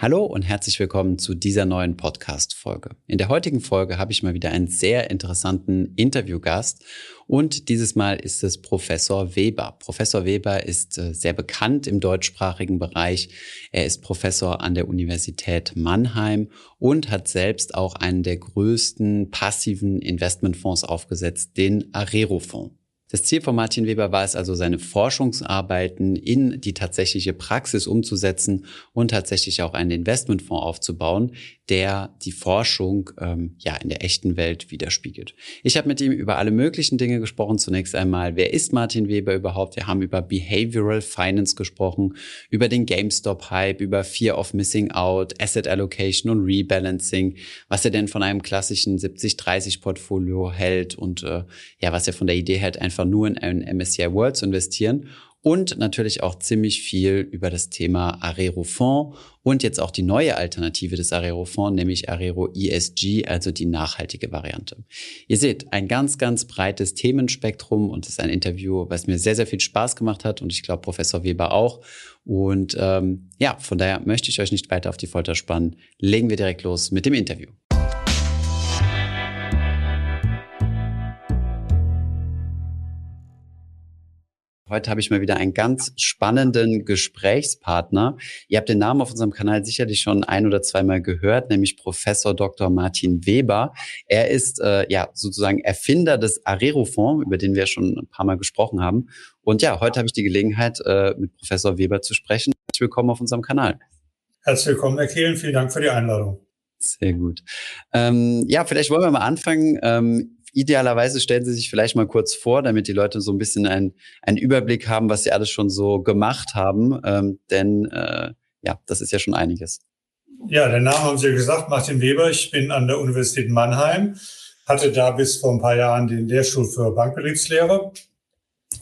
Hallo und herzlich willkommen zu dieser neuen Podcast-Folge. In der heutigen Folge habe ich mal wieder einen sehr interessanten Interviewgast und dieses Mal ist es Professor Weber. Professor Weber ist äh, sehr bekannt im deutschsprachigen Bereich. Er ist Professor an der Universität Mannheim und hat selbst auch einen der größten passiven Investmentfonds aufgesetzt, den Arero-Fonds. Das Ziel von Martin Weber war es also, seine Forschungsarbeiten in die tatsächliche Praxis umzusetzen und tatsächlich auch einen Investmentfonds aufzubauen, der die Forschung ähm, ja in der echten Welt widerspiegelt. Ich habe mit ihm über alle möglichen Dinge gesprochen. Zunächst einmal, wer ist Martin Weber überhaupt? Wir haben über Behavioral Finance gesprochen, über den GameStop-Hype, über Fear of Missing Out, Asset Allocation und Rebalancing, was er denn von einem klassischen 70-30-Portfolio hält und äh, ja, was er von der Idee hält, einfach nur in einen MSCI World zu investieren und natürlich auch ziemlich viel über das Thema Arero Fonds und jetzt auch die neue Alternative des Arero Fonds, nämlich Arero ESG, also die nachhaltige Variante. Ihr seht, ein ganz, ganz breites Themenspektrum und es ist ein Interview, was mir sehr, sehr viel Spaß gemacht hat und ich glaube Professor Weber auch. Und ähm, ja, von daher möchte ich euch nicht weiter auf die Folter spannen. Legen wir direkt los mit dem Interview. Heute habe ich mal wieder einen ganz spannenden Gesprächspartner. Ihr habt den Namen auf unserem Kanal sicherlich schon ein oder zweimal gehört, nämlich Professor Dr. Martin Weber. Er ist äh, ja sozusagen Erfinder des Arero-Fonds, über den wir schon ein paar Mal gesprochen haben. Und ja, heute habe ich die Gelegenheit, äh, mit Professor Weber zu sprechen. Herzlich willkommen auf unserem Kanal. Herzlich willkommen, Herr Kehlen. Vielen Dank für die Einladung. Sehr gut. Ähm, ja, vielleicht wollen wir mal anfangen. Ähm, idealerweise stellen Sie sich vielleicht mal kurz vor, damit die Leute so ein bisschen ein, einen Überblick haben, was Sie alles schon so gemacht haben. Ähm, denn äh, ja, das ist ja schon einiges. Ja, der Name haben Sie ja gesagt, Martin Weber. Ich bin an der Universität Mannheim, hatte da bis vor ein paar Jahren den Lehrstuhl für Bankbetriebslehre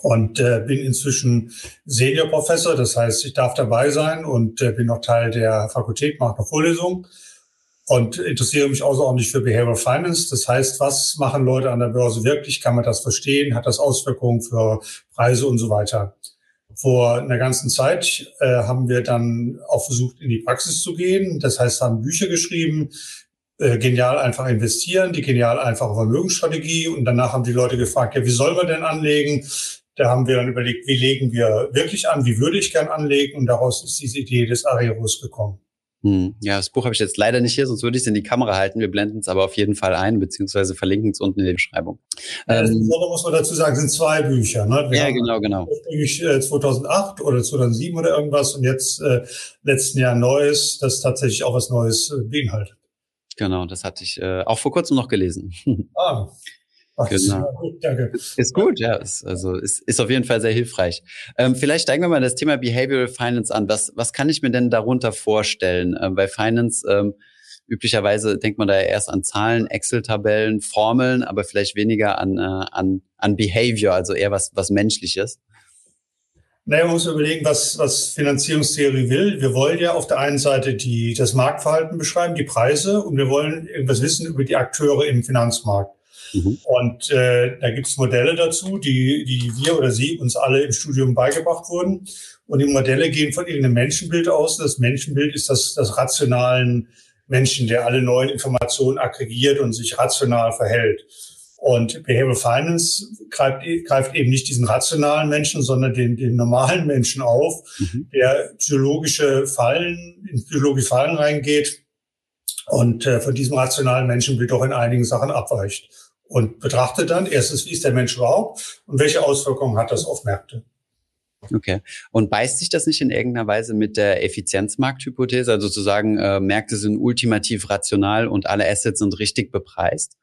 und äh, bin inzwischen Seniorprofessor. Das heißt, ich darf dabei sein und äh, bin noch Teil der Fakultät, mache noch Vorlesungen und interessiere mich außerordentlich für Behavioral Finance. Das heißt, was machen Leute an der Börse wirklich? Kann man das verstehen? Hat das Auswirkungen für Preise und so weiter? Vor einer ganzen Zeit äh, haben wir dann auch versucht, in die Praxis zu gehen. Das heißt, haben Bücher geschrieben, äh, genial einfach investieren, die genial einfache Vermögensstrategie. Und danach haben die Leute gefragt, ja, wie soll man denn anlegen? Da haben wir dann überlegt, wie legen wir wirklich an? Wie würde ich gern anlegen? Und daraus ist diese Idee des Areros gekommen. Hm. Ja, das Buch habe ich jetzt leider nicht hier, sonst würde ich es in die Kamera halten. Wir blenden es aber auf jeden Fall ein, beziehungsweise verlinken es unten in der Beschreibung. Ähm, das muss man dazu sagen, sind zwei Bücher. Ne? Wir ja, genau, genau. Ursprünglich 2008 oder 2007 oder irgendwas und jetzt äh, letzten Jahr Neues, das tatsächlich auch was Neues äh, beinhaltet. Genau, das hatte ich äh, auch vor kurzem noch gelesen. Ah, Ach, genau. Gut, danke. Ist gut, ja. Ist, also ist, ist auf jeden Fall sehr hilfreich. Ähm, vielleicht steigen wir mal das Thema Behavioral Finance an. Was, was kann ich mir denn darunter vorstellen? Ähm, bei Finance ähm, üblicherweise denkt man da ja erst an Zahlen, Excel-Tabellen, Formeln, aber vielleicht weniger an, äh, an, an Behavior, also eher was, was Menschliches. Naja, man muss überlegen, was, was Finanzierungstheorie will. Wir wollen ja auf der einen Seite die, das Marktverhalten beschreiben, die Preise, und wir wollen irgendwas wissen über die Akteure im Finanzmarkt. Mhm. Und äh, da gibt es Modelle dazu, die, die wir oder Sie uns alle im Studium beigebracht wurden. Und die Modelle gehen von irgendeinem Menschenbild aus. Das Menschenbild ist das, das rationalen Menschen, der alle neuen Informationen aggregiert und sich rational verhält. Und Behavioral Finance greift, greift eben nicht diesen rationalen Menschen, sondern den, den normalen Menschen auf, mhm. der psychologische Fallen, in psychologische Fallen reingeht und äh, von diesem rationalen Menschenbild doch in einigen Sachen abweicht und betrachtet dann erstens, wie ist der Mensch überhaupt und welche Auswirkungen hat das auf Märkte. Okay. Und beißt sich das nicht in irgendeiner Weise mit der Effizienzmarkthypothese? Also zu sagen, äh, Märkte sind ultimativ rational und alle Assets sind richtig bepreist?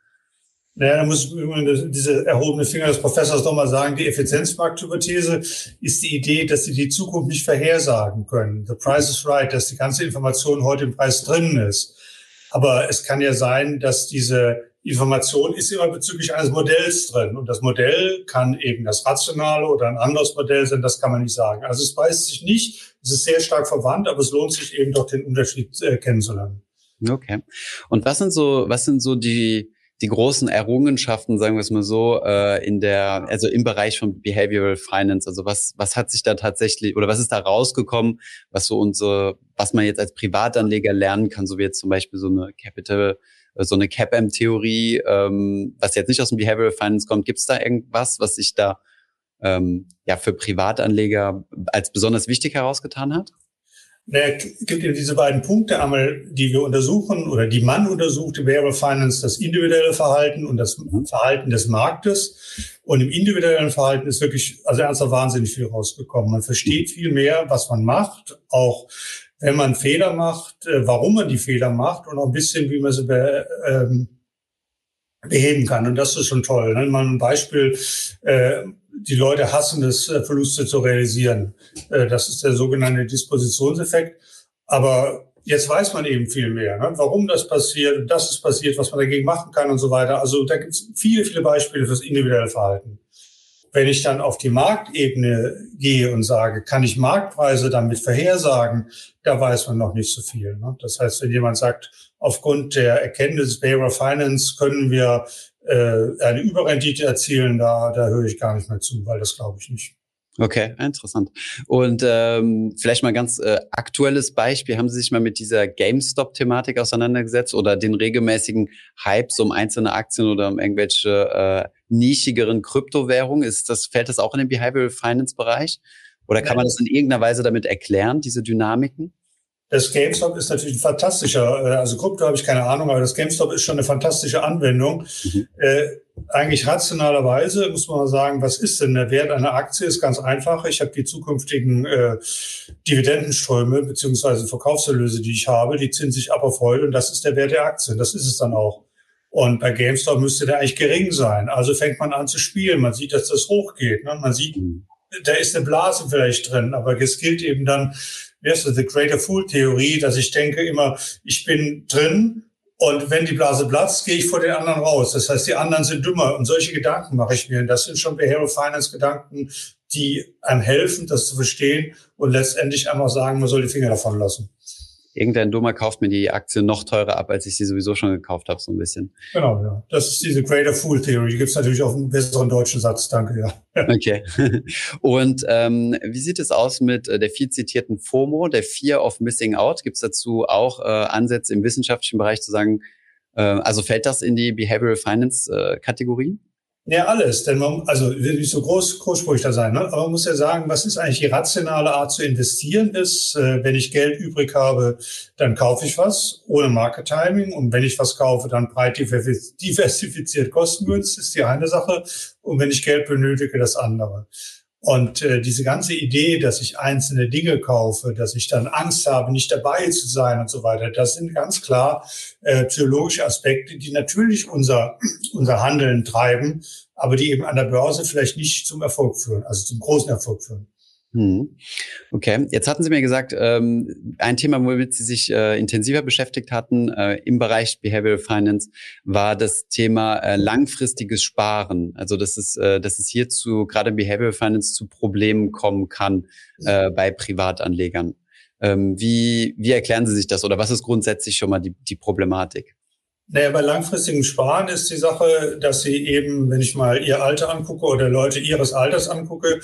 Naja, da muss ich diese erhobene Finger des Professors nochmal sagen, die Effizienzmarkthypothese ist die Idee, dass sie die Zukunft nicht vorhersagen können. The price is right, dass die ganze Information heute im Preis drin ist. Aber es kann ja sein, dass diese Information ist immer bezüglich eines Modells drin. Und das Modell kann eben das rationale oder ein anderes Modell sein, das kann man nicht sagen. Also es beißt sich nicht, es ist sehr stark verwandt, aber es lohnt sich eben doch den Unterschied äh, kennenzulernen. Okay. Und was sind so, was sind so die, die großen Errungenschaften, sagen wir es mal so, äh, in der, also im Bereich von Behavioral Finance? Also was, was hat sich da tatsächlich oder was ist da rausgekommen, was so unsere, was man jetzt als Privatanleger lernen kann, so wie jetzt zum Beispiel so eine Capital, so eine CAPM-Theorie, ähm, was jetzt nicht aus dem Behavioral Finance kommt. Gibt es da irgendwas, was sich da ähm, ja für Privatanleger als besonders wichtig herausgetan hat? Naja, gibt eben diese beiden Punkte, einmal, die wir untersuchen oder die man untersucht, im Behavioral Finance, das individuelle Verhalten und das mhm. Verhalten des Marktes. Und im individuellen Verhalten ist wirklich, also ernsthaft wahnsinnig viel rausgekommen. Man versteht mhm. viel mehr, was man macht, auch wenn man Fehler macht, äh, warum man die Fehler macht und auch ein bisschen, wie man sie be, ähm, beheben kann. Und das ist schon toll. Ne? Mal ein Beispiel, äh, die Leute hassen es, äh, Verluste zu realisieren. Äh, das ist der sogenannte Dispositionseffekt. Aber jetzt weiß man eben viel mehr, ne? warum das passiert, dass es passiert, was man dagegen machen kann und so weiter. Also da gibt es viele, viele Beispiele fürs individuelle Verhalten. Wenn ich dann auf die Marktebene gehe und sage, kann ich Marktpreise damit vorhersagen, da weiß man noch nicht so viel. Ne? Das heißt, wenn jemand sagt, aufgrund der Erkenntnis Behavioral Finance können wir äh, eine Überrendite erzielen, da, da höre ich gar nicht mehr zu, weil das glaube ich nicht. Okay, interessant. Und ähm, vielleicht mal ganz äh, aktuelles Beispiel. Haben Sie sich mal mit dieser GameStop-Thematik auseinandergesetzt oder den regelmäßigen Hypes um einzelne Aktien oder um irgendwelche äh, nischigeren Kryptowährungen? Ist das, fällt das auch in den Behavioral Finance-Bereich? Oder kann man das in irgendeiner Weise damit erklären, diese Dynamiken? Das GameStop ist natürlich ein fantastischer, äh, also Krypto habe ich keine Ahnung, aber das GameStop ist schon eine fantastische Anwendung. Mhm. Äh, eigentlich rationalerweise muss man mal sagen, was ist denn der Wert einer Aktie? Ist ganz einfach. Ich habe die zukünftigen äh, Dividendenströme beziehungsweise Verkaufserlöse, die ich habe, die ziehen sich ab auf heute und das ist der Wert der Aktie. Das ist es dann auch. Und bei GameStop müsste der eigentlich gering sein. Also fängt man an zu spielen. Man sieht, dass das hochgeht. Ne? Man sieht, mhm. da ist eine Blase vielleicht drin, aber es gilt eben dann das, The Greater Fool Theorie, dass ich denke immer, ich bin drin und wenn die Blase platzt, gehe ich vor den anderen raus. Das heißt, die anderen sind dümmer. Und solche Gedanken mache ich mir. Und das sind schon Behavioral Finance Gedanken, die einem helfen, das zu verstehen und letztendlich einmal sagen, man soll die Finger davon lassen irgendein Dummer kauft mir die Aktie noch teurer ab, als ich sie sowieso schon gekauft habe, so ein bisschen. Genau, ja. Das ist diese Greater Fool Theory. Die gibt es natürlich auch einen besseren deutschen Satz, danke, ja. Okay. Und ähm, wie sieht es aus mit äh, der viel zitierten FOMO, der Fear of Missing Out? Gibt es dazu auch äh, Ansätze im wissenschaftlichen Bereich zu sagen, äh, also fällt das in die Behavioral Finance äh, Kategorie? Ja, alles. Denn man, also will nicht so groß, großspurig da sein, ne? aber man muss ja sagen, was ist eigentlich die rationale Art zu investieren ist, äh, wenn ich Geld übrig habe, dann kaufe ich was ohne Market Timing und wenn ich was kaufe, dann breit diversifiziert kostengünstig, ist die eine Sache und wenn ich Geld benötige, das andere. Und äh, diese ganze Idee, dass ich einzelne Dinge kaufe, dass ich dann Angst habe, nicht dabei zu sein und so weiter, das sind ganz klar äh, psychologische Aspekte, die natürlich unser, unser Handeln treiben, aber die eben an der Börse vielleicht nicht zum Erfolg führen, also zum großen Erfolg führen. Hm. Okay, jetzt hatten Sie mir gesagt, ähm, ein Thema, womit Sie sich äh, intensiver beschäftigt hatten äh, im Bereich Behavioral Finance, war das Thema äh, langfristiges Sparen. Also dass es, dass es hierzu gerade im Behavioral Finance zu Problemen kommen kann bei Privatanlegern. Ähm, wie, wie erklären Sie sich das oder was ist grundsätzlich schon mal die, die Problematik? Naja, bei langfristigem Sparen ist die Sache, dass sie eben, wenn ich mal ihr Alter angucke oder Leute ihres Alters angucke,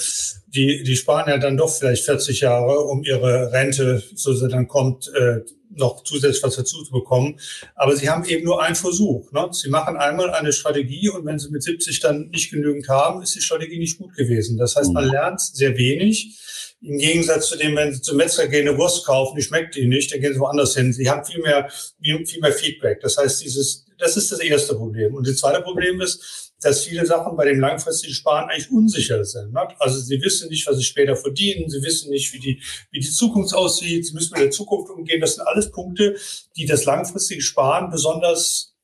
die, die sparen ja dann doch vielleicht 40 Jahre, um ihre Rente, so sie dann kommt, äh, noch zusätzlich was dazu zu bekommen. Aber sie haben eben nur einen Versuch. Ne? Sie machen einmal eine Strategie und wenn sie mit 70 dann nicht genügend haben, ist die Strategie nicht gut gewesen. Das heißt, man mhm. lernt sehr wenig. Im Gegensatz zu dem, wenn Sie zum Metzger gehen, eine Wurst kaufen, die schmeckt Ihnen nicht, dann gehen Sie woanders hin. Sie haben viel mehr, viel mehr Feedback. Das heißt, dieses, das ist das erste Problem. Und das zweite Problem ist, dass viele Sachen bei dem langfristigen Sparen eigentlich unsicher sind. Ne? Also sie wissen nicht, was sie später verdienen, sie wissen nicht, wie die, wie die Zukunft aussieht, sie müssen mit der Zukunft umgehen. Das sind alles Punkte, die das langfristige Sparen besonders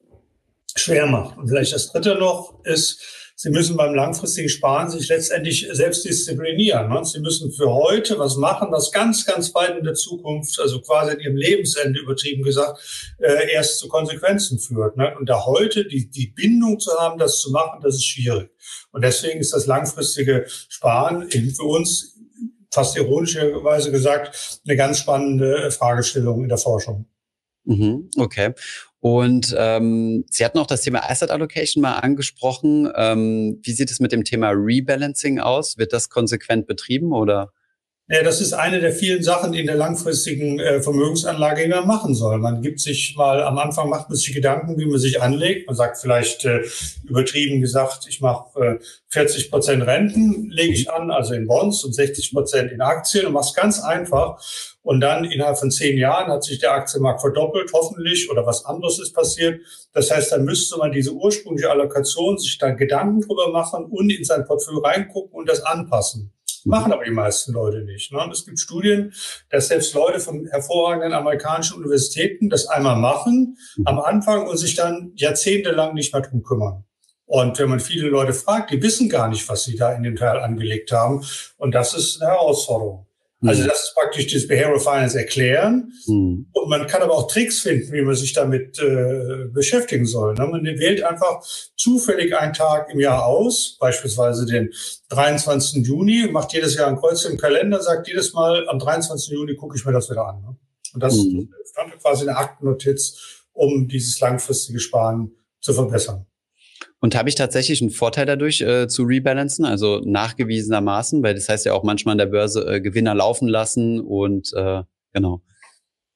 schwer machen. Und vielleicht das dritte noch ist, Sie müssen beim langfristigen Sparen sich letztendlich selbst disziplinieren. Ne? Sie müssen für heute was machen, was ganz, ganz weit in der Zukunft, also quasi in Ihrem Lebensende übertrieben gesagt, äh, erst zu Konsequenzen führt. Ne? Und da heute die, die Bindung zu haben, das zu machen, das ist schwierig. Und deswegen ist das langfristige Sparen eben für uns fast ironischerweise gesagt eine ganz spannende Fragestellung in der Forschung. Mhm, okay. Und ähm, Sie hatten auch das Thema Asset Allocation mal angesprochen. Ähm, wie sieht es mit dem Thema Rebalancing aus? Wird das konsequent betrieben oder? Ja, das ist eine der vielen Sachen in der langfristigen äh, Vermögensanlage, die man machen soll. Man gibt sich mal am Anfang macht man sich Gedanken, wie man sich anlegt. Man sagt vielleicht äh, übertrieben gesagt, ich mache äh, 40 Prozent Renten lege ich an, also in Bonds und 60 Prozent in Aktien und mach's ganz einfach. Und dann innerhalb von zehn Jahren hat sich der Aktienmarkt verdoppelt, hoffentlich, oder was anderes ist passiert. Das heißt, dann müsste man diese ursprüngliche Allokation sich dann Gedanken drüber machen und in sein Portfolio reingucken und das anpassen. Machen aber die meisten Leute nicht. Ne? Es gibt Studien, dass selbst Leute von hervorragenden amerikanischen Universitäten das einmal machen am Anfang und sich dann jahrzehntelang nicht mehr drum kümmern. Und wenn man viele Leute fragt, die wissen gar nicht, was sie da in den Teil angelegt haben. Und das ist eine Herausforderung. Also mhm. das ist praktisch das Behavioral Finance erklären. Mhm. Und man kann aber auch Tricks finden, wie man sich damit äh, beschäftigen soll. Ne? Man wählt einfach zufällig einen Tag im Jahr aus, beispielsweise den 23. Juni, macht jedes Jahr ein Kreuz im Kalender, sagt jedes Mal, am 23. Juni gucke ich mir das wieder an. Ne? Und das mhm. ist quasi eine Aktennotiz, um dieses langfristige Sparen zu verbessern. Und habe ich tatsächlich einen Vorteil dadurch äh, zu rebalancen, also nachgewiesenermaßen, weil das heißt ja auch manchmal an der Börse äh, Gewinner laufen lassen und äh, genau.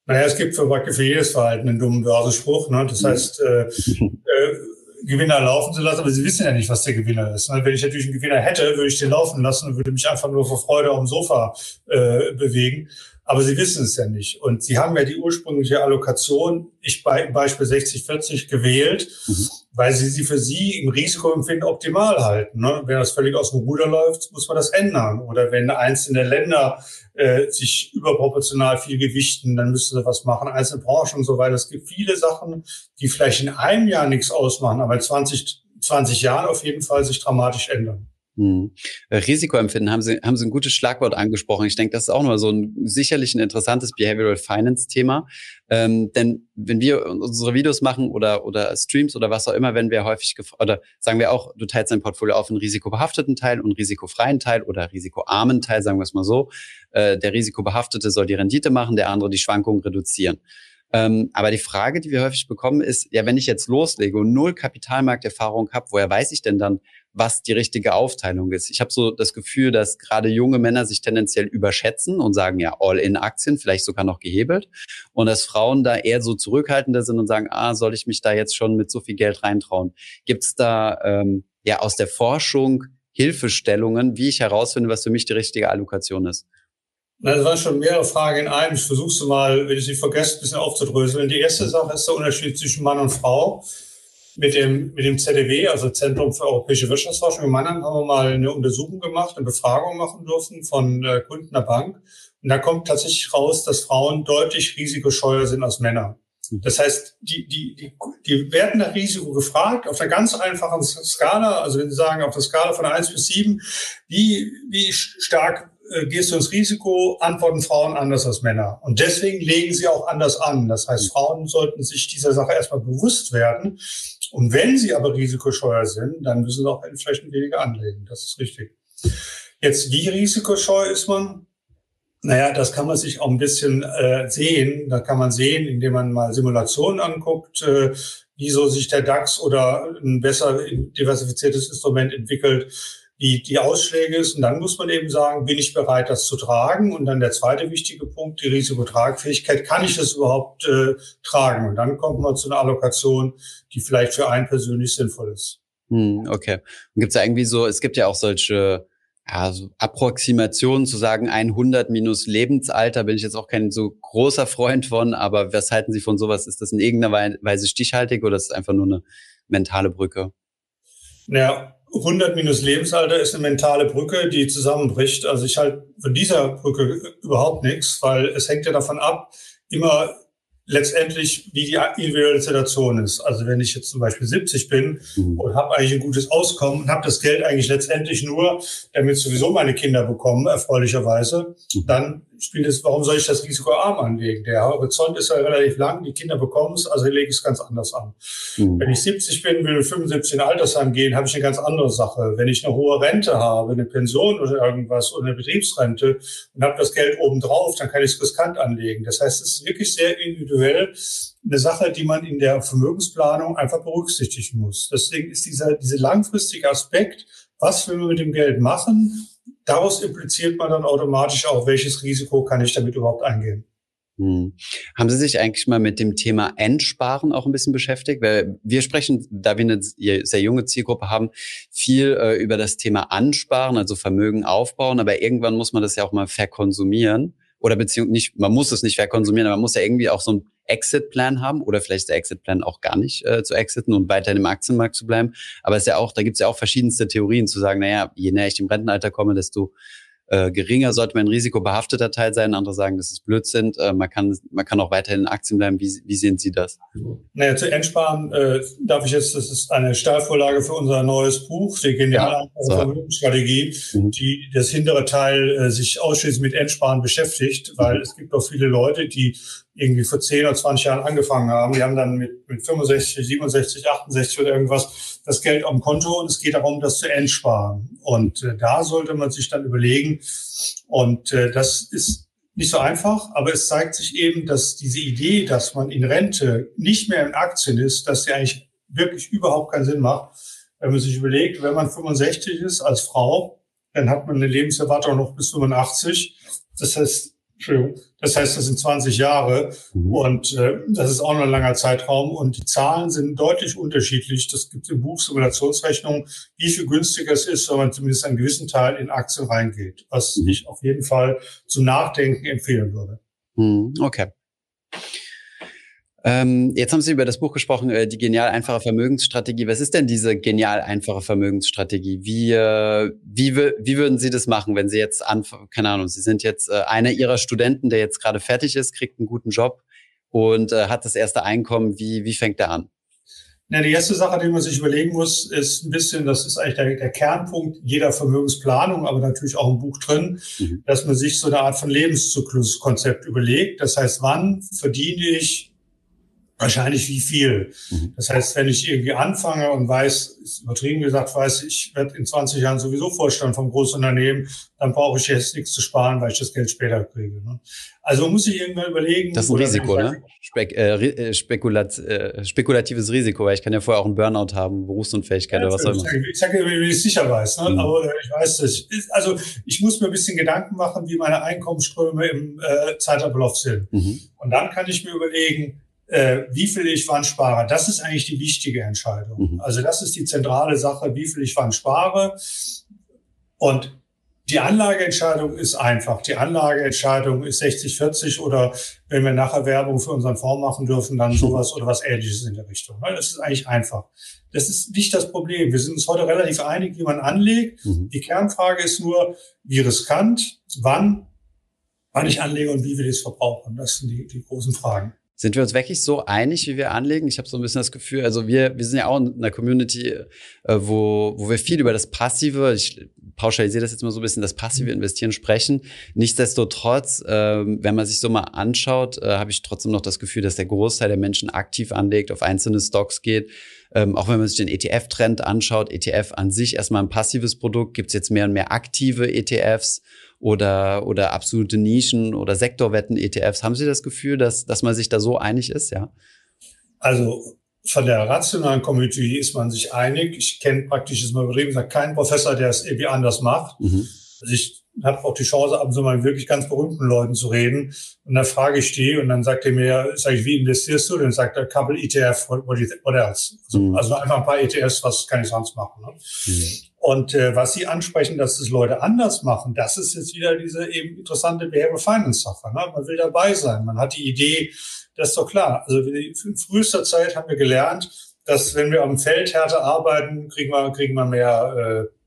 Naja, es gibt für praktisch für jedes Verhalten einen dummen Börsenspruch. Ne? Das mhm. heißt, äh, äh, Gewinner laufen zu lassen, aber sie wissen ja nicht, was der Gewinner ist. Ne? Wenn ich natürlich einen Gewinner hätte, würde ich den laufen lassen und würde mich einfach nur vor Freude auf dem Sofa äh, bewegen. Aber sie wissen es ja nicht. Und sie haben ja die ursprüngliche Allokation, ich bei, Beispiel 60-40 gewählt, mhm. weil sie sie für sie im Risikoempfinden optimal halten. Ne? Wenn das völlig aus dem Ruder läuft, muss man das ändern. Oder wenn einzelne Länder äh, sich überproportional viel gewichten, dann müssen sie was machen. Einzelne Branchen und so weiter. Es gibt viele Sachen, die vielleicht in einem Jahr nichts ausmachen, aber in 20, 20 Jahren auf jeden Fall sich dramatisch ändern. Hm. Risikoempfinden haben Sie, haben Sie ein gutes Schlagwort angesprochen. Ich denke, das ist auch noch so ein sicherlich ein interessantes Behavioral Finance Thema. Ähm, denn wenn wir unsere Videos machen oder, oder Streams oder was auch immer, wenn wir häufig, oder sagen wir auch, du teilst dein Portfolio auf einen risikobehafteten Teil und risikofreien Teil oder risikoarmen Teil, sagen wir es mal so. Äh, der risikobehaftete soll die Rendite machen, der andere die Schwankungen reduzieren. Ähm, aber die Frage, die wir häufig bekommen, ist, ja, wenn ich jetzt loslege und null Kapitalmarkterfahrung habe, woher weiß ich denn dann, was die richtige Aufteilung ist? Ich habe so das Gefühl, dass gerade junge Männer sich tendenziell überschätzen und sagen, ja, All-in-Aktien, vielleicht sogar noch gehebelt. Und dass Frauen da eher so zurückhaltender sind und sagen, ah, soll ich mich da jetzt schon mit so viel Geld reintrauen? Gibt es da ähm, ja aus der Forschung Hilfestellungen, wie ich herausfinde, was für mich die richtige Allokation ist? Na, das waren schon mehrere Fragen in einem. Ich versuche sie mal, wenn ich sie vergesse, ein bisschen aufzudröseln. Die erste Sache ist der Unterschied zwischen Mann und Frau. Mit dem, mit dem ZDW, also Zentrum für Europäische Wirtschaftsforschung in Mannheim, haben wir mal eine Untersuchung gemacht, eine Befragung machen dürfen von äh, Kunden der Bank. Und da kommt tatsächlich raus, dass Frauen deutlich risikoscheuer sind als Männer. Das heißt, die, die, die, die werden nach Risiko gefragt, auf einer ganz einfachen Skala, also wenn Sie sagen, auf der Skala von eins bis sieben, wie, wie stark äh, gehst du ins Risiko, antworten Frauen anders als Männer. Und deswegen legen sie auch anders an. Das heißt, Frauen sollten sich dieser Sache erstmal bewusst werden. Und wenn sie aber risikoscheuer sind, dann müssen sie auch entsprechend weniger anlegen. Das ist richtig. Jetzt, wie risikoscheu ist man? Naja, das kann man sich auch ein bisschen äh, sehen. Da kann man sehen, indem man mal Simulationen anguckt, äh, wieso sich der DAX oder ein besser diversifiziertes Instrument entwickelt die, die Ausschläge ist. Und dann muss man eben sagen, bin ich bereit, das zu tragen? Und dann der zweite wichtige Punkt, die Risikotragfähigkeit. Kann ich das überhaupt äh, tragen? Und dann kommt man zu einer Allokation, die vielleicht für einen persönlich sinnvoll ist. Hm, okay. Und gibt es irgendwie so, es gibt ja auch solche ja, so Approximationen zu sagen, 100 minus Lebensalter bin ich jetzt auch kein so großer Freund von, aber was halten Sie von sowas? Ist das in irgendeiner Weise stichhaltig oder ist es einfach nur eine mentale Brücke? Ja, 100 minus Lebensalter ist eine mentale Brücke, die zusammenbricht. Also ich halte von dieser Brücke überhaupt nichts, weil es hängt ja davon ab, immer letztendlich, wie die individuelle Situation ist. Also wenn ich jetzt zum Beispiel 70 bin mhm. und habe eigentlich ein gutes Auskommen und habe das Geld eigentlich letztendlich nur, damit sowieso meine Kinder bekommen, erfreulicherweise, mhm. dann spielt es, warum soll ich das Risiko arm anlegen? Der Horizont ist ja relativ lang, die Kinder bekommen es, also lege ich es ganz anders an. Mhm. Wenn ich 70 bin, will mit 75 in Altersheim gehen, habe ich eine ganz andere Sache. Wenn ich eine hohe Rente habe, eine Pension oder irgendwas oder eine Betriebsrente und habe das Geld obendrauf, dann kann ich es riskant anlegen. Das heißt, es ist wirklich sehr individuell eine Sache, die man in der Vermögensplanung einfach berücksichtigen muss. Deswegen ist dieser, dieser langfristige Aspekt, was will man mit dem Geld machen, daraus impliziert man dann automatisch auch, welches Risiko kann ich damit überhaupt eingehen. Hm. Haben Sie sich eigentlich mal mit dem Thema Endsparen auch ein bisschen beschäftigt? Weil wir sprechen, da wir eine sehr junge Zielgruppe haben, viel äh, über das Thema Ansparen, also Vermögen aufbauen, aber irgendwann muss man das ja auch mal verkonsumieren oder beziehungsweise nicht, man muss es nicht verkonsumieren, aber man muss ja irgendwie auch so ein Exit-Plan haben oder vielleicht der Exit-Plan auch gar nicht äh, zu exiten und weiterhin im Aktienmarkt zu bleiben. Aber es ist ja auch, da gibt es ja auch verschiedenste Theorien zu sagen, naja, je näher ich dem Rentenalter komme, desto äh, geringer sollte mein risikobehafteter Teil sein. Andere sagen, das ist Blödsinn. Äh, man, kann, man kann auch weiterhin in Aktien bleiben. Wie, wie sehen Sie das? Naja, zu Endsparen äh, darf ich jetzt, das ist eine Steilvorlage für unser neues Buch, die geniale ja, so. Vermögensstrategie, mhm. die das hintere Teil äh, sich ausschließlich mit Endsparen beschäftigt, weil mhm. es gibt auch viele Leute, die irgendwie vor 10 oder 20 Jahren angefangen haben. Die haben dann mit, mit 65, 67, 68 oder irgendwas das Geld am Konto und es geht darum, das zu entsparen. Und äh, da sollte man sich dann überlegen, und äh, das ist nicht so einfach, aber es zeigt sich eben, dass diese Idee, dass man in Rente nicht mehr in Aktien ist, dass die eigentlich wirklich überhaupt keinen Sinn macht. Wenn man sich überlegt, wenn man 65 ist als Frau, dann hat man eine Lebenserwartung noch bis 85. Das heißt, Entschuldigung. Das heißt, das sind 20 Jahre mhm. und äh, das ist auch noch ein langer Zeitraum und die Zahlen sind deutlich unterschiedlich. Das gibt im Buch Simulationsrechnungen, wie viel günstiger es ist, wenn man zumindest einen gewissen Teil in Aktien reingeht, was mhm. ich auf jeden Fall zum Nachdenken empfehlen würde. Mhm. Okay. Ähm, jetzt haben Sie über das Buch gesprochen, äh, die genial einfache Vermögensstrategie. Was ist denn diese genial einfache Vermögensstrategie? Wie, äh, wie, wie würden Sie das machen, wenn Sie jetzt anfangen, keine Ahnung, Sie sind jetzt äh, einer Ihrer Studenten, der jetzt gerade fertig ist, kriegt einen guten Job und äh, hat das erste Einkommen. Wie, wie fängt er an? Ja, die erste Sache, die man sich überlegen muss, ist ein bisschen, das ist eigentlich der, der Kernpunkt jeder Vermögensplanung, aber natürlich auch im Buch drin, mhm. dass man sich so eine Art von Lebenszykluskonzept überlegt. Das heißt, wann verdiene ich Wahrscheinlich wie viel. Mhm. Das heißt, wenn ich irgendwie anfange und weiß, ist übertrieben gesagt, weiß, ich werde in 20 Jahren sowieso Vorstand vom Großunternehmen, dann brauche ich jetzt nichts zu sparen, weil ich das Geld später kriege. Ne? Also muss ich irgendwann überlegen. Das ist ein Risiko, ne? Spek äh, äh, spekulat äh, spekulatives Risiko, weil ich kann ja vorher auch einen Burnout haben, Berufsunfähigkeit ja, oder was auch immer. Ich sage, wie ich sicher weiß, ne? Mhm. aber ich weiß das. Also ich muss mir ein bisschen Gedanken machen, wie meine Einkommensströme im äh, Zeitablauf sind. Mhm. Und dann kann ich mir überlegen, äh, wie viel ich wann spare. Das ist eigentlich die wichtige Entscheidung. Mhm. Also das ist die zentrale Sache, wie viel ich wann spare. Und die Anlageentscheidung ist einfach. Die Anlageentscheidung ist 60-40 oder wenn wir nachher Werbung für unseren Fonds machen dürfen, dann sowas oder was ähnliches in der Richtung. Das ist eigentlich einfach. Das ist nicht das Problem. Wir sind uns heute relativ einig, wie man anlegt. Mhm. Die Kernfrage ist nur, wie riskant, wann, wann ich anlege und wie wir das verbrauchen. Das sind die, die großen Fragen. Sind wir uns wirklich so einig, wie wir anlegen? Ich habe so ein bisschen das Gefühl, also wir, wir sind ja auch in einer Community, äh, wo, wo wir viel über das Passive, ich pauschalisiere das jetzt mal so ein bisschen, das passive Investieren sprechen. Nichtsdestotrotz, äh, wenn man sich so mal anschaut, äh, habe ich trotzdem noch das Gefühl, dass der Großteil der Menschen aktiv anlegt, auf einzelne Stocks geht. Ähm, auch wenn man sich den ETF-Trend anschaut, ETF an sich erstmal ein passives Produkt, gibt es jetzt mehr und mehr aktive ETFs oder, oder absolute Nischen oder Sektorwetten-ETFs. Haben Sie das Gefühl, dass, dass man sich da so einig ist, ja? Also von der rationalen Community ist man sich einig. Ich kenne praktisch, ist mal übertrieben gesagt, keinen Professor, der es irgendwie anders macht. Mhm. Also ich habe auch die Chance, ab und zu mal mit wirklich ganz berühmten Leuten zu reden. Und dann frage ich die und dann sagt er mir, sag ich, wie investierst du? Dann sagt er, couple ETF, what, what else? Also, mhm. also, einfach ein paar ETFs, was kann ich sonst machen? Ne? Mhm. Und äh, was Sie ansprechen, dass das Leute anders machen, das ist jetzt wieder diese eben interessante Behavioral Finance Sache. Ne? Man will dabei sein. Man hat die Idee, das ist doch klar. Also in frühester Zeit haben wir gelernt, dass wenn wir am Feld härter arbeiten, kriegen wir, kriegen wir mehr äh,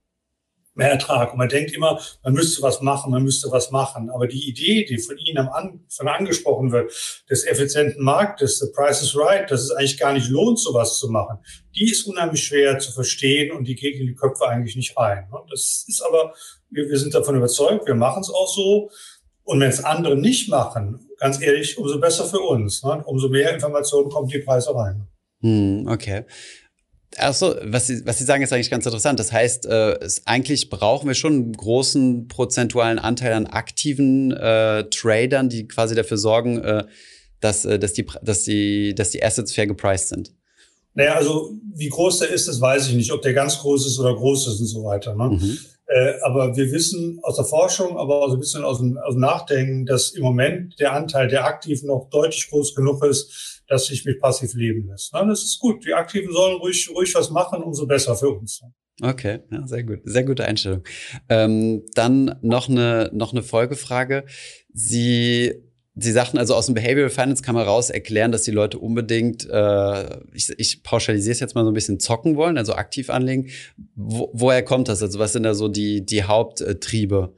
mehr Ertrag. Und man denkt immer, man müsste was machen, man müsste was machen. Aber die Idee, die von Ihnen am Anfang angesprochen wird, des effizienten Marktes, the price is right, dass es eigentlich gar nicht lohnt, sowas zu machen, die ist unheimlich schwer zu verstehen und die geht in die Köpfe eigentlich nicht rein. Das ist aber, wir, wir sind davon überzeugt, wir machen es auch so. Und wenn es andere nicht machen, ganz ehrlich, umso besser für uns. Ne? Umso mehr Informationen kommen die Preise rein. Hm, okay. Achso, was Sie, was Sie sagen, ist eigentlich ganz interessant. Das heißt, äh, es, eigentlich brauchen wir schon einen großen prozentualen Anteil an aktiven äh, Tradern, die quasi dafür sorgen, äh, dass, äh, dass, die, dass, die, dass die Assets fair gepriced sind? Naja, also wie groß der ist, das weiß ich nicht, ob der ganz groß ist oder groß ist und so weiter. Ne? Mhm. Äh, aber wir wissen aus der Forschung, aber auch ein bisschen aus dem, aus dem Nachdenken, dass im Moment der Anteil der Aktiven noch deutlich groß genug ist, dass sich mit passiv leben lässt. Ne? Das ist gut. Die Aktiven sollen ruhig, ruhig was machen, umso besser für uns. Okay, ja, sehr gut. Sehr gute Einstellung. Ähm, dann noch eine, noch eine Folgefrage. Sie Sie sagten also aus dem Behavioral Finance kann man raus erklären, dass die Leute unbedingt, äh, ich, ich pauschalisiere es jetzt mal so ein bisschen zocken wollen, also aktiv anlegen. Wo, woher kommt das? Also was sind da so die, die Haupttriebe?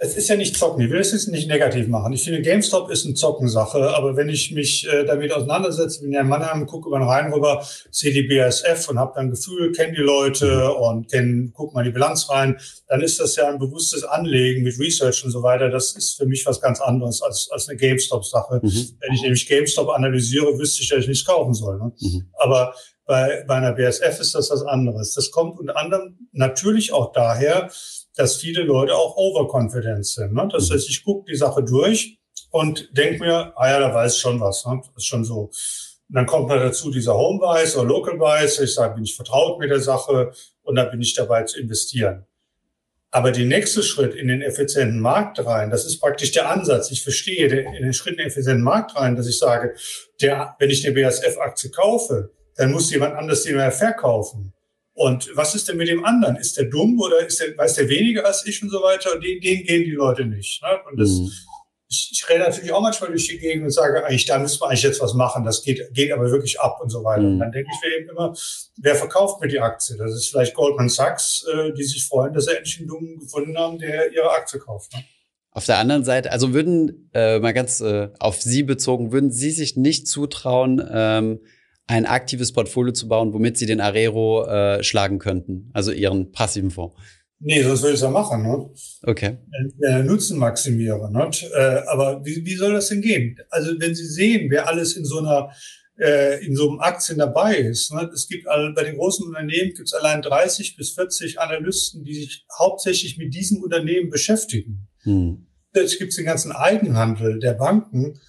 Es ist ja nicht zocken. Ich will es jetzt nicht negativ machen. Ich finde, GameStop ist eine Zockensache. Aber wenn ich mich äh, damit auseinandersetze, bin ja in Mannheim, gucke über den Rhein rüber, sehe die BASF und habe dann Gefühl, kenne die Leute und kenn, guck mal die Bilanz rein, dann ist das ja ein bewusstes Anlegen mit Research und so weiter. Das ist für mich was ganz anderes als, als eine GameStop-Sache. Mhm. Wenn ich nämlich GameStop analysiere, wüsste ich, dass ich nichts kaufen soll. Ne? Mhm. Aber bei, bei einer BASF ist das was anderes. Das kommt unter anderem natürlich auch daher, dass viele Leute auch overconfident sind. Ne? Das mhm. heißt, ich gucke die Sache durch und denke mir, ah ja, da weiß schon was. Ne? Das ist schon so. Und dann kommt man dazu dieser Home Bias oder Local Bias. Ich sage, bin ich vertraut mit der Sache und dann bin ich dabei zu investieren. Aber der nächste Schritt in den effizienten Markt rein, das ist praktisch der Ansatz. Ich verstehe den, in den Schritt in den effizienten Markt rein, dass ich sage, der, wenn ich eine BASF-Aktie kaufe, dann muss jemand anders die mehr verkaufen. Und was ist denn mit dem anderen? Ist der dumm oder ist der, weiß der weniger als ich und so weiter? Und denen, denen gehen die Leute nicht. Ne? Und das, mhm. ich, ich rede natürlich auch manchmal durch die Gegend und sage, eigentlich, da müssen wir eigentlich jetzt was machen. Das geht, geht aber wirklich ab und so weiter. Mhm. Und dann denke ich mir eben immer, wer verkauft mir die Aktie? Das ist vielleicht Goldman Sachs, äh, die sich freuen, dass sie endlich einen Dummen gefunden haben, der ihre Aktie kauft. Ne? Auf der anderen Seite, also würden, äh, mal ganz äh, auf Sie bezogen, würden Sie sich nicht zutrauen, ähm, ein aktives Portfolio zu bauen, womit sie den Arero äh, schlagen könnten, also ihren passiven Fonds. Nee, sonst würde ich es ja machen. Ne? Okay. Äh, Nutzen maximieren. Ne? Äh, aber wie, wie soll das denn gehen? Also wenn Sie sehen, wer alles in so einer äh, in so einem Aktien dabei ist. Ne? Es gibt alle, bei den großen Unternehmen gibt es allein 30 bis 40 Analysten, die sich hauptsächlich mit diesem Unternehmen beschäftigen. Hm. Es gibt den ganzen Eigenhandel der Banken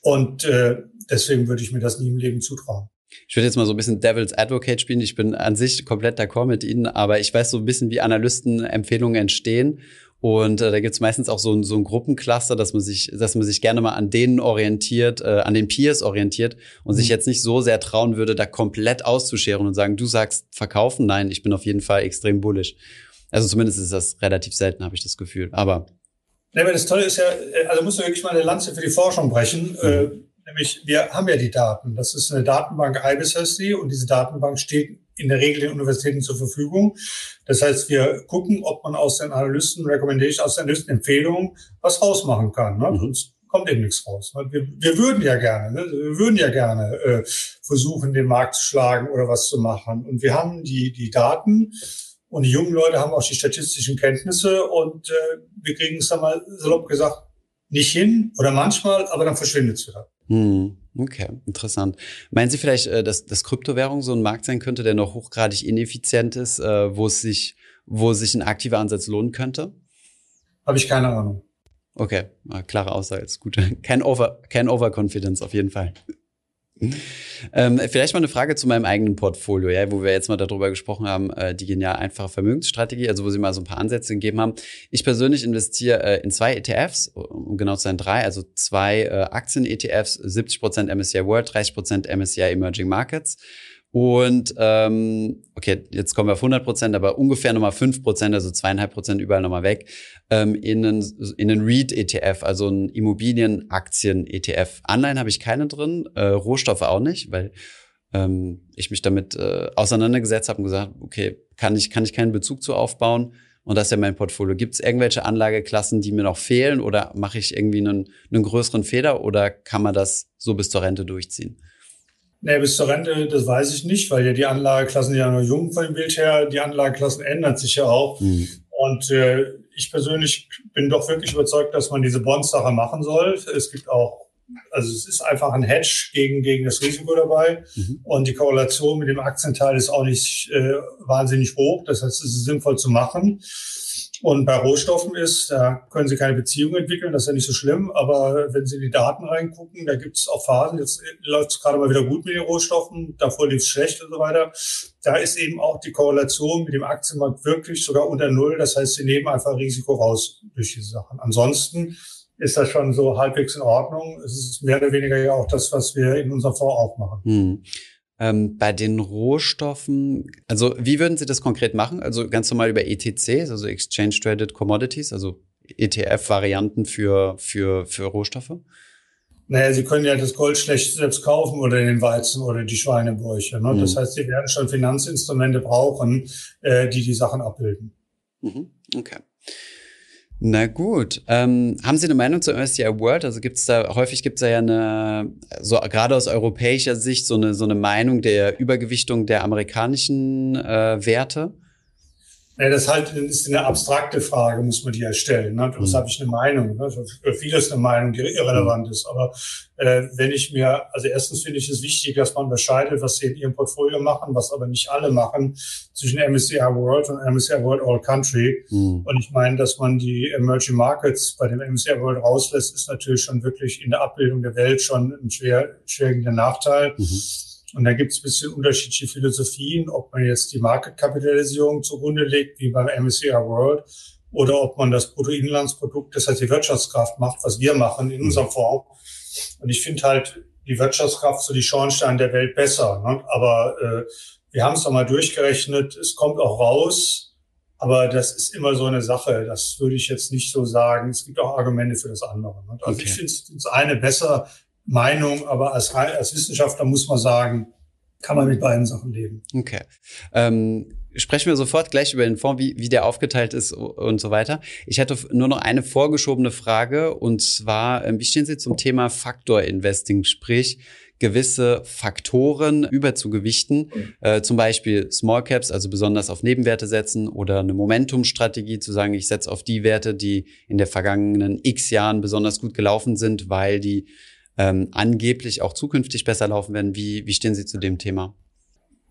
und äh, deswegen würde ich mir das nie im Leben zutrauen. Ich würde jetzt mal so ein bisschen Devil's Advocate spielen. Ich bin an sich komplett d'accord mit Ihnen, aber ich weiß so ein bisschen, wie Analystenempfehlungen entstehen. Und äh, da gibt's meistens auch so ein, so ein Gruppencluster, dass man sich, dass man sich gerne mal an denen orientiert, äh, an den Peers orientiert und mhm. sich jetzt nicht so sehr trauen würde, da komplett auszuscheren und sagen, du sagst verkaufen. Nein, ich bin auf jeden Fall extrem bullish. Also zumindest ist das relativ selten, habe ich das Gefühl. Aber. Ja, aber das Tolle ist ja, äh, also muss man wirklich mal eine Lanze für die Forschung brechen. Mhm. Äh, Nämlich, wir haben ja die Daten. Das ist eine Datenbank IBIS heißt sie und diese Datenbank steht in der Regel den Universitäten zur Verfügung. Das heißt, wir gucken, ob man aus den Analysten Recommendation, aus den Analystenempfehlungen was rausmachen kann. Ne? Mhm. Sonst kommt eben nichts raus. Ne? Wir, wir würden ja gerne, ne? wir würden ja gerne äh, versuchen, den Markt zu schlagen oder was zu machen. Und wir haben die, die Daten und die jungen Leute haben auch die statistischen Kenntnisse und äh, wir kriegen es dann mal salopp gesagt nicht hin oder manchmal, aber dann verschwindet es wieder. Hm, okay, interessant. Meinen Sie vielleicht, äh, dass, dass Kryptowährung so ein Markt sein könnte, der noch hochgradig ineffizient ist, äh, wo es sich, wo sich ein aktiver Ansatz lohnen könnte? Habe ich keine Ahnung. Okay, klare Aussage, ist gut. Kein, Over, kein Overconfidence auf jeden Fall. Ähm, vielleicht mal eine Frage zu meinem eigenen Portfolio, ja, wo wir jetzt mal darüber gesprochen haben, äh, die genial einfache Vermögensstrategie, also wo Sie mal so ein paar Ansätze gegeben haben. Ich persönlich investiere äh, in zwei ETFs, um genau zu sein drei, also zwei äh, Aktien-ETFs, 70% MSCI World, 30% MSCI Emerging Markets. Und ähm, okay, jetzt kommen wir auf 100 Prozent, aber ungefähr nochmal 5 Prozent, also zweieinhalb Prozent überall nochmal weg, ähm, in einen, in einen REIT-ETF, also ein Immobilienaktien-ETF. Anleihen habe ich keine drin, äh, Rohstoffe auch nicht, weil ähm, ich mich damit äh, auseinandergesetzt habe und gesagt, okay, kann ich, kann ich keinen Bezug zu aufbauen. Und das ist ja mein Portfolio. Gibt es irgendwelche Anlageklassen, die mir noch fehlen oder mache ich irgendwie einen, einen größeren Fehler oder kann man das so bis zur Rente durchziehen? Nee, bis zur Rente, das weiß ich nicht, weil ja die Anlageklassen ja nur jung von dem Bild her, die Anlageklassen ändern sich ja auch. Mhm. Und äh, ich persönlich bin doch wirklich überzeugt, dass man diese Bond-Sache machen soll. Es gibt auch, also es ist einfach ein Hedge gegen, gegen das Risiko dabei. Mhm. Und die Korrelation mit dem Aktienteil ist auch nicht äh, wahnsinnig hoch. Das heißt, es ist sinnvoll zu machen. Und bei Rohstoffen ist, da können Sie keine Beziehung entwickeln, das ist ja nicht so schlimm. Aber wenn Sie in die Daten reingucken, da gibt es auch Phasen, jetzt läuft es gerade mal wieder gut mit den Rohstoffen, davor lief es schlecht und so weiter. Da ist eben auch die Korrelation mit dem Aktienmarkt wirklich sogar unter Null. Das heißt, Sie nehmen einfach Risiko raus durch diese Sachen. Ansonsten ist das schon so halbwegs in Ordnung. Es ist mehr oder weniger ja auch das, was wir in unserem Fonds auch machen. Hm. Ähm, bei den Rohstoffen, also wie würden Sie das konkret machen? Also ganz normal über ETCs, also Exchange Traded Commodities, also ETF-Varianten für, für, für Rohstoffe? Naja, Sie können ja das Gold schlecht selbst kaufen oder den Weizen oder die Schweinebäuche. Ne? Mhm. Das heißt, Sie werden schon Finanzinstrumente brauchen, äh, die die Sachen abbilden. Mhm. Okay. Na gut. Ähm, haben Sie eine Meinung zur MSCI World? Also gibt es da, häufig gibt es da ja eine, so gerade aus europäischer Sicht, so eine, so eine Meinung der Übergewichtung der amerikanischen äh, Werte. Ja, das halt ist eine abstrakte Frage, muss man die ja stellen. Ne? Was mhm. habe ich eine Meinung? Ne? Für vieles eine Meinung, die irrelevant mhm. ist. Aber äh, wenn ich mir, also erstens finde ich es wichtig, dass man unterscheidet, was sie in ihrem Portfolio machen, was aber nicht alle machen, zwischen MSCI World und MSCI World All Country. Mhm. Und ich meine, dass man die Emerging Markets bei dem MSCI World rauslässt, ist natürlich schon wirklich in der Abbildung der Welt schon ein schwer, schwerwiegender Nachteil. Mhm. Und da gibt es ein bisschen unterschiedliche Philosophien, ob man jetzt die Marketkapitalisierung zugrunde legt, wie beim MSCI World, oder ob man das Bruttoinlandsprodukt, das heißt die Wirtschaftskraft macht, was wir machen in unserem Fonds. Und ich finde halt die Wirtschaftskraft so die Schornstein der Welt besser. Ne? Aber äh, wir haben es mal durchgerechnet, es kommt auch raus, aber das ist immer so eine Sache. Das würde ich jetzt nicht so sagen. Es gibt auch Argumente für das andere. Ne? Also okay. ich finde das eine besser, Meinung, aber als, als Wissenschaftler muss man sagen, kann man mit beiden Sachen leben. Okay. Ähm, sprechen wir sofort gleich über den Fonds, wie, wie der aufgeteilt ist und so weiter. Ich hatte nur noch eine vorgeschobene Frage und zwar, ähm, wie stehen Sie zum Thema Faktor Investing, sprich gewisse Faktoren überzugewichten, mhm. äh, zum Beispiel Small Caps, also besonders auf Nebenwerte setzen oder eine Momentum-Strategie zu sagen, ich setze auf die Werte, die in der vergangenen X Jahren besonders gut gelaufen sind, weil die ähm, angeblich auch zukünftig besser laufen werden. Wie, wie stehen Sie zu dem Thema?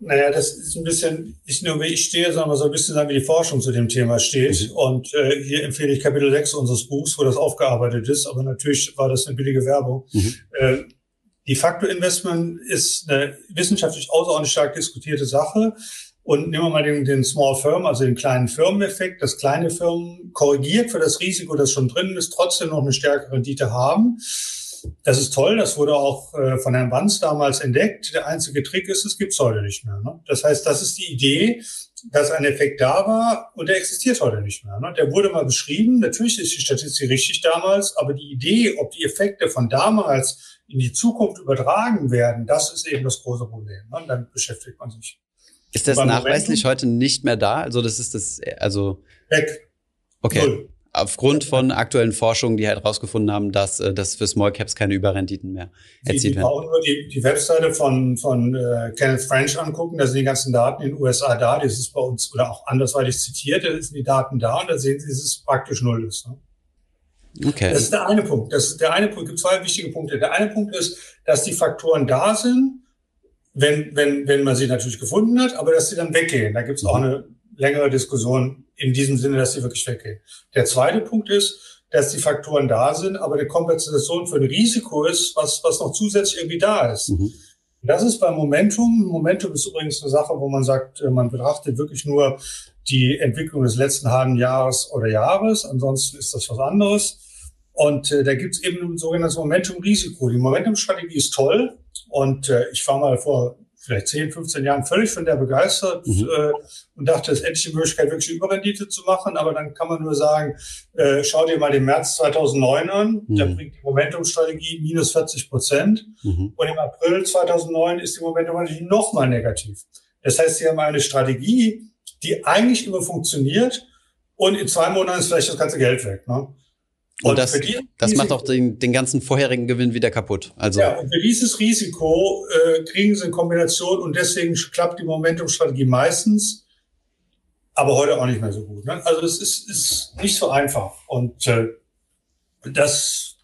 Naja, das ist ein bisschen, ich nur wie ich stehe, sondern so ein bisschen sagen, wie die Forschung zu dem Thema steht. Mhm. Und äh, hier empfehle ich Kapitel 6 unseres Buchs, wo das aufgearbeitet ist. Aber natürlich war das eine billige Werbung. Mhm. Äh, die Faktorinvestment ist eine wissenschaftlich außerordentlich stark diskutierte Sache. Und nehmen wir mal den, den Small Firm, also den kleinen Firmeneffekt, dass kleine Firmen korrigiert für das Risiko, das schon drin ist, trotzdem noch eine stärkere Rendite haben. Das ist toll, das wurde auch äh, von Herrn Banz damals entdeckt. Der einzige Trick ist, es gibt's heute nicht mehr. Ne? Das heißt, das ist die Idee, dass ein Effekt da war und der existiert heute nicht mehr. Ne? Der wurde mal beschrieben, natürlich ist die Statistik richtig damals, aber die Idee, ob die Effekte von damals in die Zukunft übertragen werden, das ist eben das große Problem. Ne? Und damit beschäftigt man sich. Ist das nachweislich Momentum, heute nicht mehr da? Also das ist das, also weg. Okay. Null. Aufgrund von aktuellen Forschungen, die halt rausgefunden haben, dass äh, das für Small Caps keine Überrenditen mehr erzielt werden. Die brauchen nur die, die Webseite von, von äh, Kenneth French angucken, da sind die ganzen Daten in den USA da, das ist bei uns, oder auch andersweitig zitiert, da sind die Daten da und da sehen Sie, dass es praktisch null ist. Ne? Okay. Das ist der eine Punkt. Das ist der eine Punkt. Es gibt zwei wichtige Punkte. Der eine Punkt ist, dass die Faktoren da sind, wenn, wenn, wenn man sie natürlich gefunden hat, aber dass sie dann weggehen. Da gibt es auch mhm. eine längere Diskussion in diesem Sinne, dass sie wirklich weggehen. Der zweite Punkt ist, dass die Faktoren da sind, aber die Kompensation für ein Risiko ist, was, was noch zusätzlich irgendwie da ist. Mhm. Das ist beim Momentum. Momentum ist übrigens eine Sache, wo man sagt, äh, man betrachtet wirklich nur die Entwicklung des letzten halben Jahres oder Jahres. Ansonsten ist das was anderes. Und äh, da gibt es eben ein sogenanntes Momentum-Risiko. Die Momentum-Strategie ist toll. Und äh, ich war mal vor vielleicht 10, 15 Jahren völlig von der begeistert mhm. äh, und dachte, es ist endlich die Möglichkeit, wirklich Überrendite zu machen. Aber dann kann man nur sagen, äh, schau dir mal den März 2009 an. Mhm. Da bringt die Momentumstrategie minus 40 Prozent. Mhm. Und im April 2009 ist die Momentumstrategie nochmal negativ. Das heißt, sie haben eine Strategie, die eigentlich immer funktioniert und in zwei Monaten ist vielleicht das ganze Geld weg. Ne? Und, und das, das macht auch den, den ganzen vorherigen Gewinn wieder kaputt. Also ja, und für dieses Risiko äh, kriegen sie eine Kombination und deswegen klappt die Momentumstrategie meistens, aber heute auch nicht mehr so gut. Ne? Also es ist, ist nicht so einfach. Und äh, das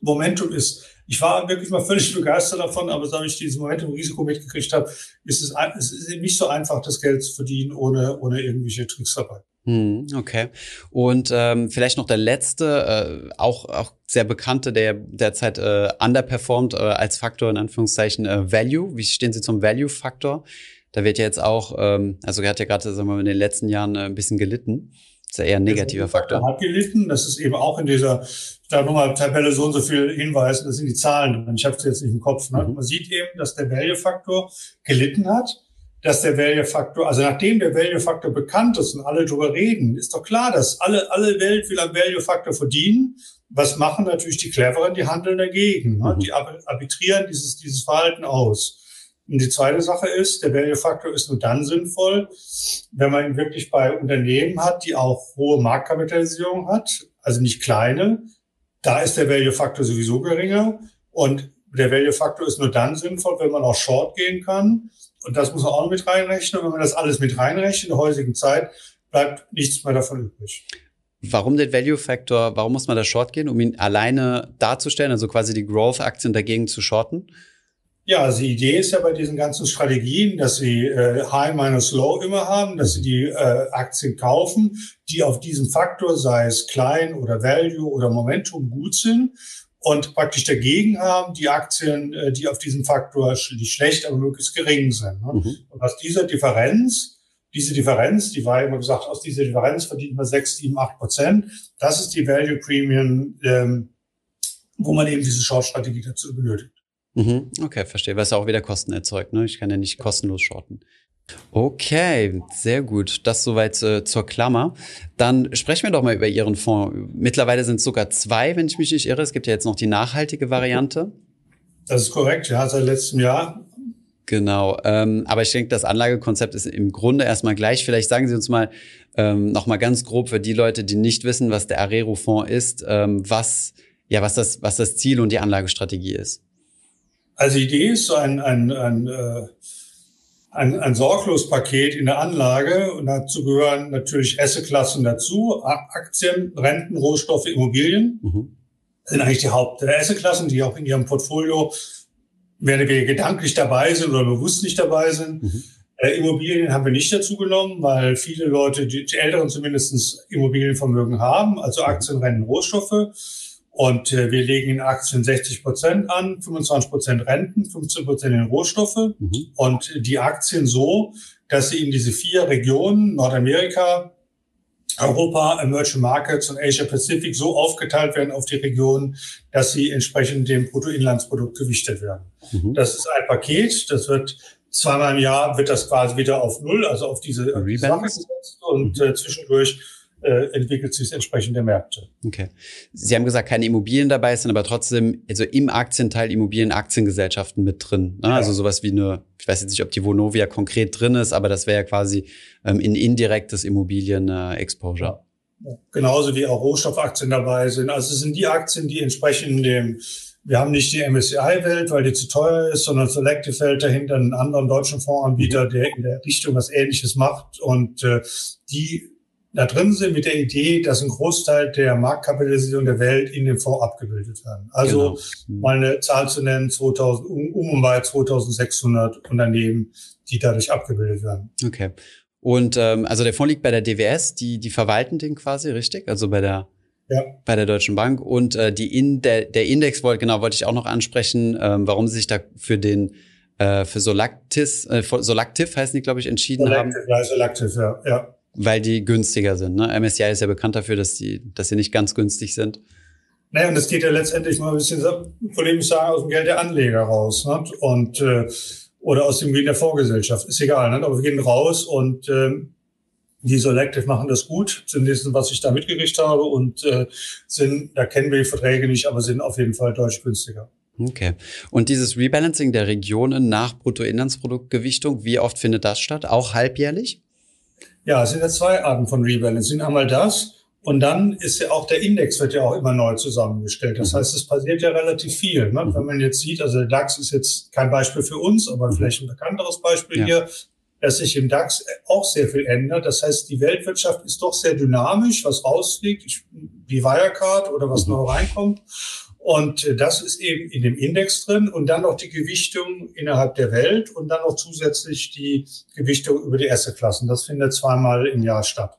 Momentum ist, ich war wirklich mal völlig begeistert davon, aber seit ich dieses Momentum-Risiko mitgekriegt habe, ist es, es ist nicht so einfach, das Geld zu verdienen, ohne, ohne irgendwelche Tricks dabei. Hm, okay. Und ähm, vielleicht noch der letzte, äh, auch, auch sehr bekannte, der derzeit äh, underperformed äh, als Faktor in Anführungszeichen äh, Value. Wie stehen Sie zum Value-Faktor? Da wird ja jetzt auch, ähm, also er hat ja gerade, sagen wir mal, in den letzten Jahren äh, ein bisschen gelitten. Das ist ja eher ein negativer Faktor. Hat gelitten. Das ist eben auch in dieser, da nochmal Tabelle so und so viel Hinweisen, das sind die Zahlen drin. Ich habe es jetzt nicht im Kopf. Ne? Mhm. Man sieht eben, dass der Value-Faktor gelitten hat dass der Value-Faktor, also nachdem der Value-Faktor bekannt ist und alle drüber reden, ist doch klar, dass alle, alle Welt will am Value-Faktor verdienen. Was machen natürlich die Cleveren? Die handeln dagegen. Ne? Mhm. Die arbitrieren dieses, dieses Verhalten aus. Und die zweite Sache ist, der Value-Faktor ist nur dann sinnvoll, wenn man ihn wirklich bei Unternehmen hat, die auch hohe Marktkapitalisierung hat, also nicht kleine. Da ist der Value-Faktor sowieso geringer. Und der Value-Faktor ist nur dann sinnvoll, wenn man auch short gehen kann und das muss man auch mit reinrechnen. Und wenn man das alles mit reinrechnet in der heutigen Zeit, bleibt nichts mehr davon übrig. Warum den Value Factor? Warum muss man da short gehen, um ihn alleine darzustellen, also quasi die Growth-Aktien dagegen zu shorten? Ja, also die Idee ist ja bei diesen ganzen Strategien, dass sie äh, High minus Low immer haben, dass sie die äh, Aktien kaufen, die auf diesem Faktor, sei es klein oder Value oder Momentum, gut sind und praktisch dagegen haben die Aktien, äh, die auf diesem Faktor nicht schlecht, aber möglichst gering sind. Ne? Mhm. Und aus dieser Differenz, diese Differenz, die war immer gesagt, aus dieser Differenz verdient man 6, 7, 8 Prozent. Das ist die Value Premium, ähm, wo man eben diese Short-Strategie dazu benötigt. Mhm. Okay, verstehe. Was auch wieder Kosten erzeugt. Ne? Ich kann ja nicht kostenlos shorten. Okay, sehr gut. Das soweit äh, zur Klammer. Dann sprechen wir doch mal über Ihren Fonds. Mittlerweile sind es sogar zwei, wenn ich mich nicht irre. Es gibt ja jetzt noch die nachhaltige Variante. Das ist korrekt, ja, seit letztem Jahr. Genau. Ähm, aber ich denke, das Anlagekonzept ist im Grunde erstmal gleich. Vielleicht sagen Sie uns mal ähm, noch mal ganz grob für die Leute, die nicht wissen, was der Arero-Fonds ist, ähm, was ja was das was das Ziel und die Anlagestrategie ist. Also die Idee ist so ein, ein, ein äh ein, ein Sorglospaket in der Anlage und dazu gehören natürlich Assetklassen dazu, Aktien, Renten, Rohstoffe, Immobilien. Mhm. sind eigentlich die Haupt-Assetklassen, die auch in Ihrem Portfolio werden wir gedanklich dabei sind oder bewusst nicht dabei sind. Mhm. Äh, Immobilien haben wir nicht dazu genommen, weil viele Leute, die, die Älteren zumindest Immobilienvermögen haben, also Aktien, Renten, Rohstoffe. Und äh, wir legen in Aktien 60 Prozent an, 25 Prozent Renten, 15 Prozent in Rohstoffe mhm. und die Aktien so, dass sie in diese vier Regionen, Nordamerika, Europa, Emerging Markets und Asia Pacific so aufgeteilt werden auf die Regionen, dass sie entsprechend dem Bruttoinlandsprodukt gewichtet werden. Mhm. Das ist ein Paket, das wird zweimal im Jahr wird das quasi wieder auf Null, also auf diese Sache gesetzt und mhm. äh, zwischendurch äh, entwickelt sich entsprechend der Märkte. Okay. Sie haben gesagt, keine Immobilien dabei sind, aber trotzdem, also im Aktienteil Immobilien, Aktiengesellschaften mit drin. Ne? Ja. Also sowas wie eine, ich weiß jetzt nicht, ob die Vonovia konkret drin ist, aber das wäre ja quasi ähm, in indirektes Immobilien-Exposure. Ja. Genauso wie auch Rohstoffaktien dabei sind. Also es sind die Aktien, die entsprechend dem wir haben nicht die MSCI-Welt, weil die zu teuer ist, sondern Selective Welt dahinter einen anderen deutschen Fondsanbieter, der in der Richtung was Ähnliches macht. Und äh, die da drin sind mit der Idee, dass ein Großteil der Marktkapitalisierung der Welt in dem Fonds abgebildet werden. Also genau. Mhm. mal eine Zahl zu nennen, 2000, um, um bei 2600 Unternehmen, die dadurch abgebildet werden. Okay. Und ähm, also der Fonds liegt bei der DWS, die, die verwalten den quasi, richtig? Also bei der ja. bei der Deutschen Bank. Und äh, die in, der, der Index wollte, genau, wollte ich auch noch ansprechen, ähm, warum sie sich da für den äh, für Solactis, äh, Solactiv heißen die, glaube ich, entschieden Solactive, haben. Ja, Solactive, ja. ja weil die günstiger sind. Ne? MSCI ist ja bekannt dafür, dass die, dass sie nicht ganz günstig sind. Naja, und das geht ja letztendlich mal ein bisschen, polemisch sagen, aus dem Geld der Anleger raus. Ne? Und äh, oder aus dem Gewinn der Vorgesellschaft, ist egal. Ne? Aber wir gehen raus und äh, die Selective machen das gut, zumindest was ich da mitgekriegt habe und äh, sind, da kennen wir die Verträge nicht, aber sind auf jeden Fall deutlich günstiger. Okay. Und dieses Rebalancing der Regionen nach Bruttoinlandsproduktgewichtung, wie oft findet das statt? Auch halbjährlich? Ja, es sind ja zwei Arten von Rebalancing. Einmal das und dann ist ja auch der Index wird ja auch immer neu zusammengestellt. Das mhm. heißt, es passiert ja relativ viel. Ne? Mhm. Wenn man jetzt sieht, also der DAX ist jetzt kein Beispiel für uns, aber mhm. vielleicht ein bekannteres Beispiel ja. hier, dass sich im DAX auch sehr viel ändert. Das heißt, die Weltwirtschaft ist doch sehr dynamisch, was rausfliegt, wie Wirecard oder was mhm. neu reinkommt. Und äh, das ist eben in dem Index drin und dann noch die Gewichtung innerhalb der Welt und dann noch zusätzlich die Gewichtung über die Assetklassen. Das findet zweimal im Jahr statt.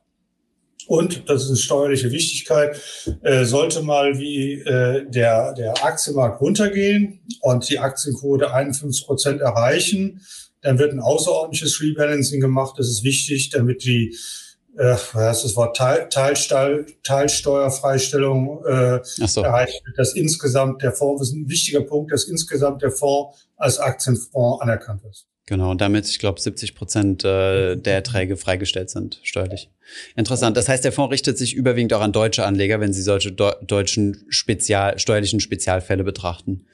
Und, das ist eine steuerliche Wichtigkeit, äh, sollte mal wie äh, der, der Aktienmarkt runtergehen und die Aktienquote 51 Prozent erreichen, dann wird ein außerordentliches Rebalancing gemacht. Das ist wichtig, damit die äh, was ist das Wort, Teil, Teilstall, Teilsteuerfreistellung äh, so. erreicht wird, dass insgesamt der Fonds, das ist ein wichtiger Punkt, dass insgesamt der Fonds als Aktienfonds anerkannt ist. Genau, und damit, ich glaube, 70 Prozent äh, der Erträge freigestellt sind, steuerlich. Interessant. Das heißt, der Fonds richtet sich überwiegend auch an deutsche Anleger, wenn sie solche deutschen Spezial, steuerlichen Spezialfälle betrachten.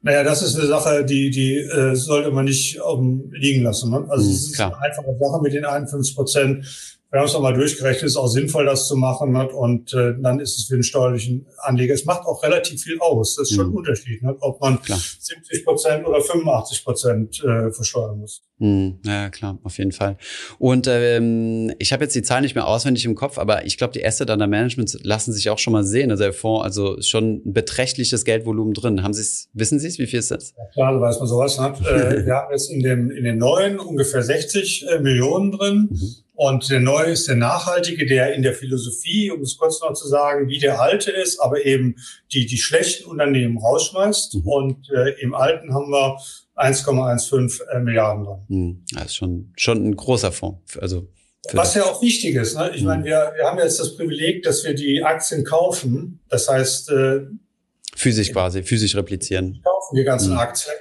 Naja, das ist eine Sache, die, die äh, sollte man nicht um, liegen lassen. Ne? Also mhm, es ist klar. eine einfache Sache mit den 51 Prozent wir haben es nochmal durchgerechnet, ist auch sinnvoll, das zu machen. Nicht? Und äh, dann ist es für den steuerlichen Anleger, es macht auch relativ viel aus. Das ist schon mhm. ein Unterschied, nicht? ob man klar. 70 Prozent oder 85 Prozent äh, versteuern muss. Mhm. Ja, klar, auf jeden Fall. Und ähm, ich habe jetzt die Zahl nicht mehr auswendig im Kopf, aber ich glaube, die Asset Under Management lassen sich auch schon mal sehen. Also der Fonds, also schon ein beträchtliches Geldvolumen drin. Haben Sie es, wissen Sie es, wie viel ist das? Ja, klar, so weiß man sowas. Nicht? äh, wir haben jetzt in, dem, in den neuen ungefähr 60 äh, Millionen drin. Mhm. Und der neue ist der nachhaltige, der in der Philosophie, um es kurz noch zu sagen, wie der alte ist, aber eben die, die schlechten Unternehmen rausschmeißt. Mhm. Und äh, im alten haben wir 1,15 äh, Milliarden dran. Mhm. Das ist schon, schon ein großer Fonds. Also was ja auch wichtig ist. Ne? Ich mhm. meine, wir, wir haben jetzt das Privileg, dass wir die Aktien kaufen. Das heißt, äh, physisch quasi, physisch replizieren. Wir kaufen die ganzen mhm. Aktien.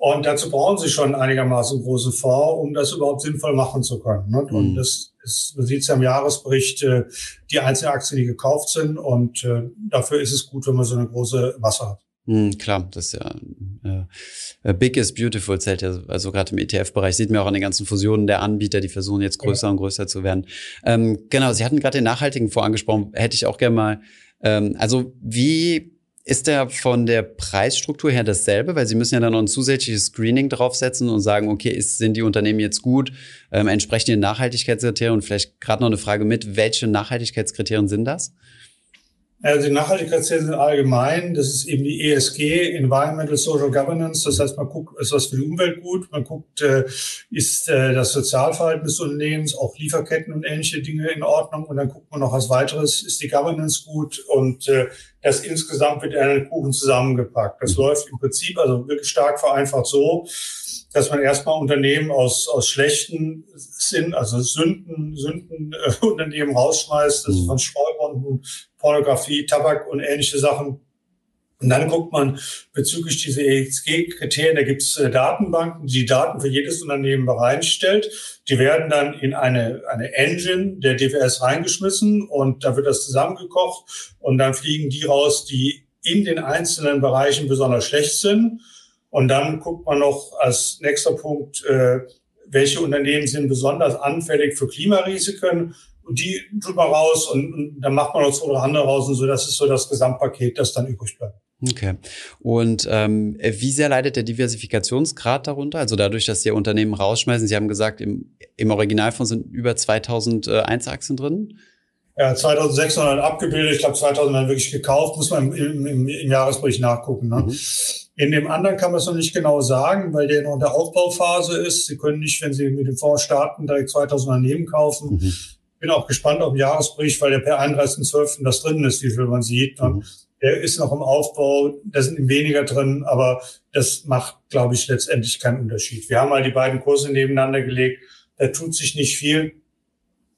Und dazu brauchen sie schon einigermaßen großen Fonds, um das überhaupt sinnvoll machen zu können. Ne? Und mhm. das ist, man sieht es ja im Jahresbericht, äh, die einzelnen Aktien, die gekauft sind. Und äh, dafür ist es gut, wenn man so eine große Masse hat. Mhm, klar, das ist ja äh, Big is beautiful zählt ja, also gerade im ETF-Bereich sieht man auch an den ganzen Fusionen der Anbieter, die versuchen jetzt größer ja. und größer zu werden. Ähm, genau, Sie hatten gerade den nachhaltigen Fonds angesprochen, hätte ich auch gerne mal. Ähm, also wie ist der von der Preisstruktur her dasselbe? Weil Sie müssen ja dann noch ein zusätzliches Screening draufsetzen und sagen, okay, ist, sind die Unternehmen jetzt gut, ähm, entsprechen den Nachhaltigkeitskriterien? Und vielleicht gerade noch eine Frage mit, welche Nachhaltigkeitskriterien sind das? Also die Nachhaltigkeitsziele sind allgemein. Das ist eben die ESG, Environmental Social Governance. Das heißt, man guckt, ist was für die Umwelt gut. Man guckt, äh, ist äh, das Sozialverhalten des Unternehmens, auch Lieferketten und ähnliche Dinge in Ordnung. Und dann guckt man noch als weiteres, ist die Governance gut und äh, das insgesamt wird in einen Kuchen zusammengepackt. Das läuft im Prinzip also wirklich stark vereinfacht so, dass man erstmal Unternehmen aus, aus schlechten Sinn, also Sünden, Sünden äh, Unternehmen rausschmeißt, das ist mhm. von Streurunden, Pornografie, Tabak und ähnliche Sachen. Und dann guckt man bezüglich dieser ESG-Kriterien, da gibt es äh, Datenbanken, die Daten für jedes Unternehmen bereitstellt. Die werden dann in eine, eine Engine der DWS reingeschmissen und da wird das zusammengekocht und dann fliegen die raus, die in den einzelnen Bereichen besonders schlecht sind. Und dann guckt man noch als nächster Punkt, äh, welche Unternehmen sind besonders anfällig für Klimarisiken. Und die tut man raus und, und dann macht man noch zwei oder andere raus und so. Das ist so das Gesamtpaket, das dann übrig bleibt. Okay. Und ähm, wie sehr leidet der Diversifikationsgrad darunter? Also dadurch, dass Sie Unternehmen rausschmeißen, Sie haben gesagt, im, im Originalfonds sind über 2000 äh, Einzelaktien drin. Ja, 2600 abgebildet, ich glaube 2000 werden wirklich gekauft, muss man im, im, im Jahresbericht nachgucken. Ne? Mhm. In dem anderen kann man es noch nicht genau sagen, weil der noch in der Aufbauphase ist. Sie können nicht, wenn Sie mit dem Fonds starten, direkt 2000 Unternehmen kaufen. Mhm. Bin auch gespannt auf den Jahresbericht, weil der per 31.12. das drin ist, wie viel man sieht. Mhm. Der ist noch im Aufbau, da sind weniger drin, aber das macht, glaube ich, letztendlich keinen Unterschied. Wir haben mal die beiden Kurse nebeneinander gelegt, da tut sich nicht viel.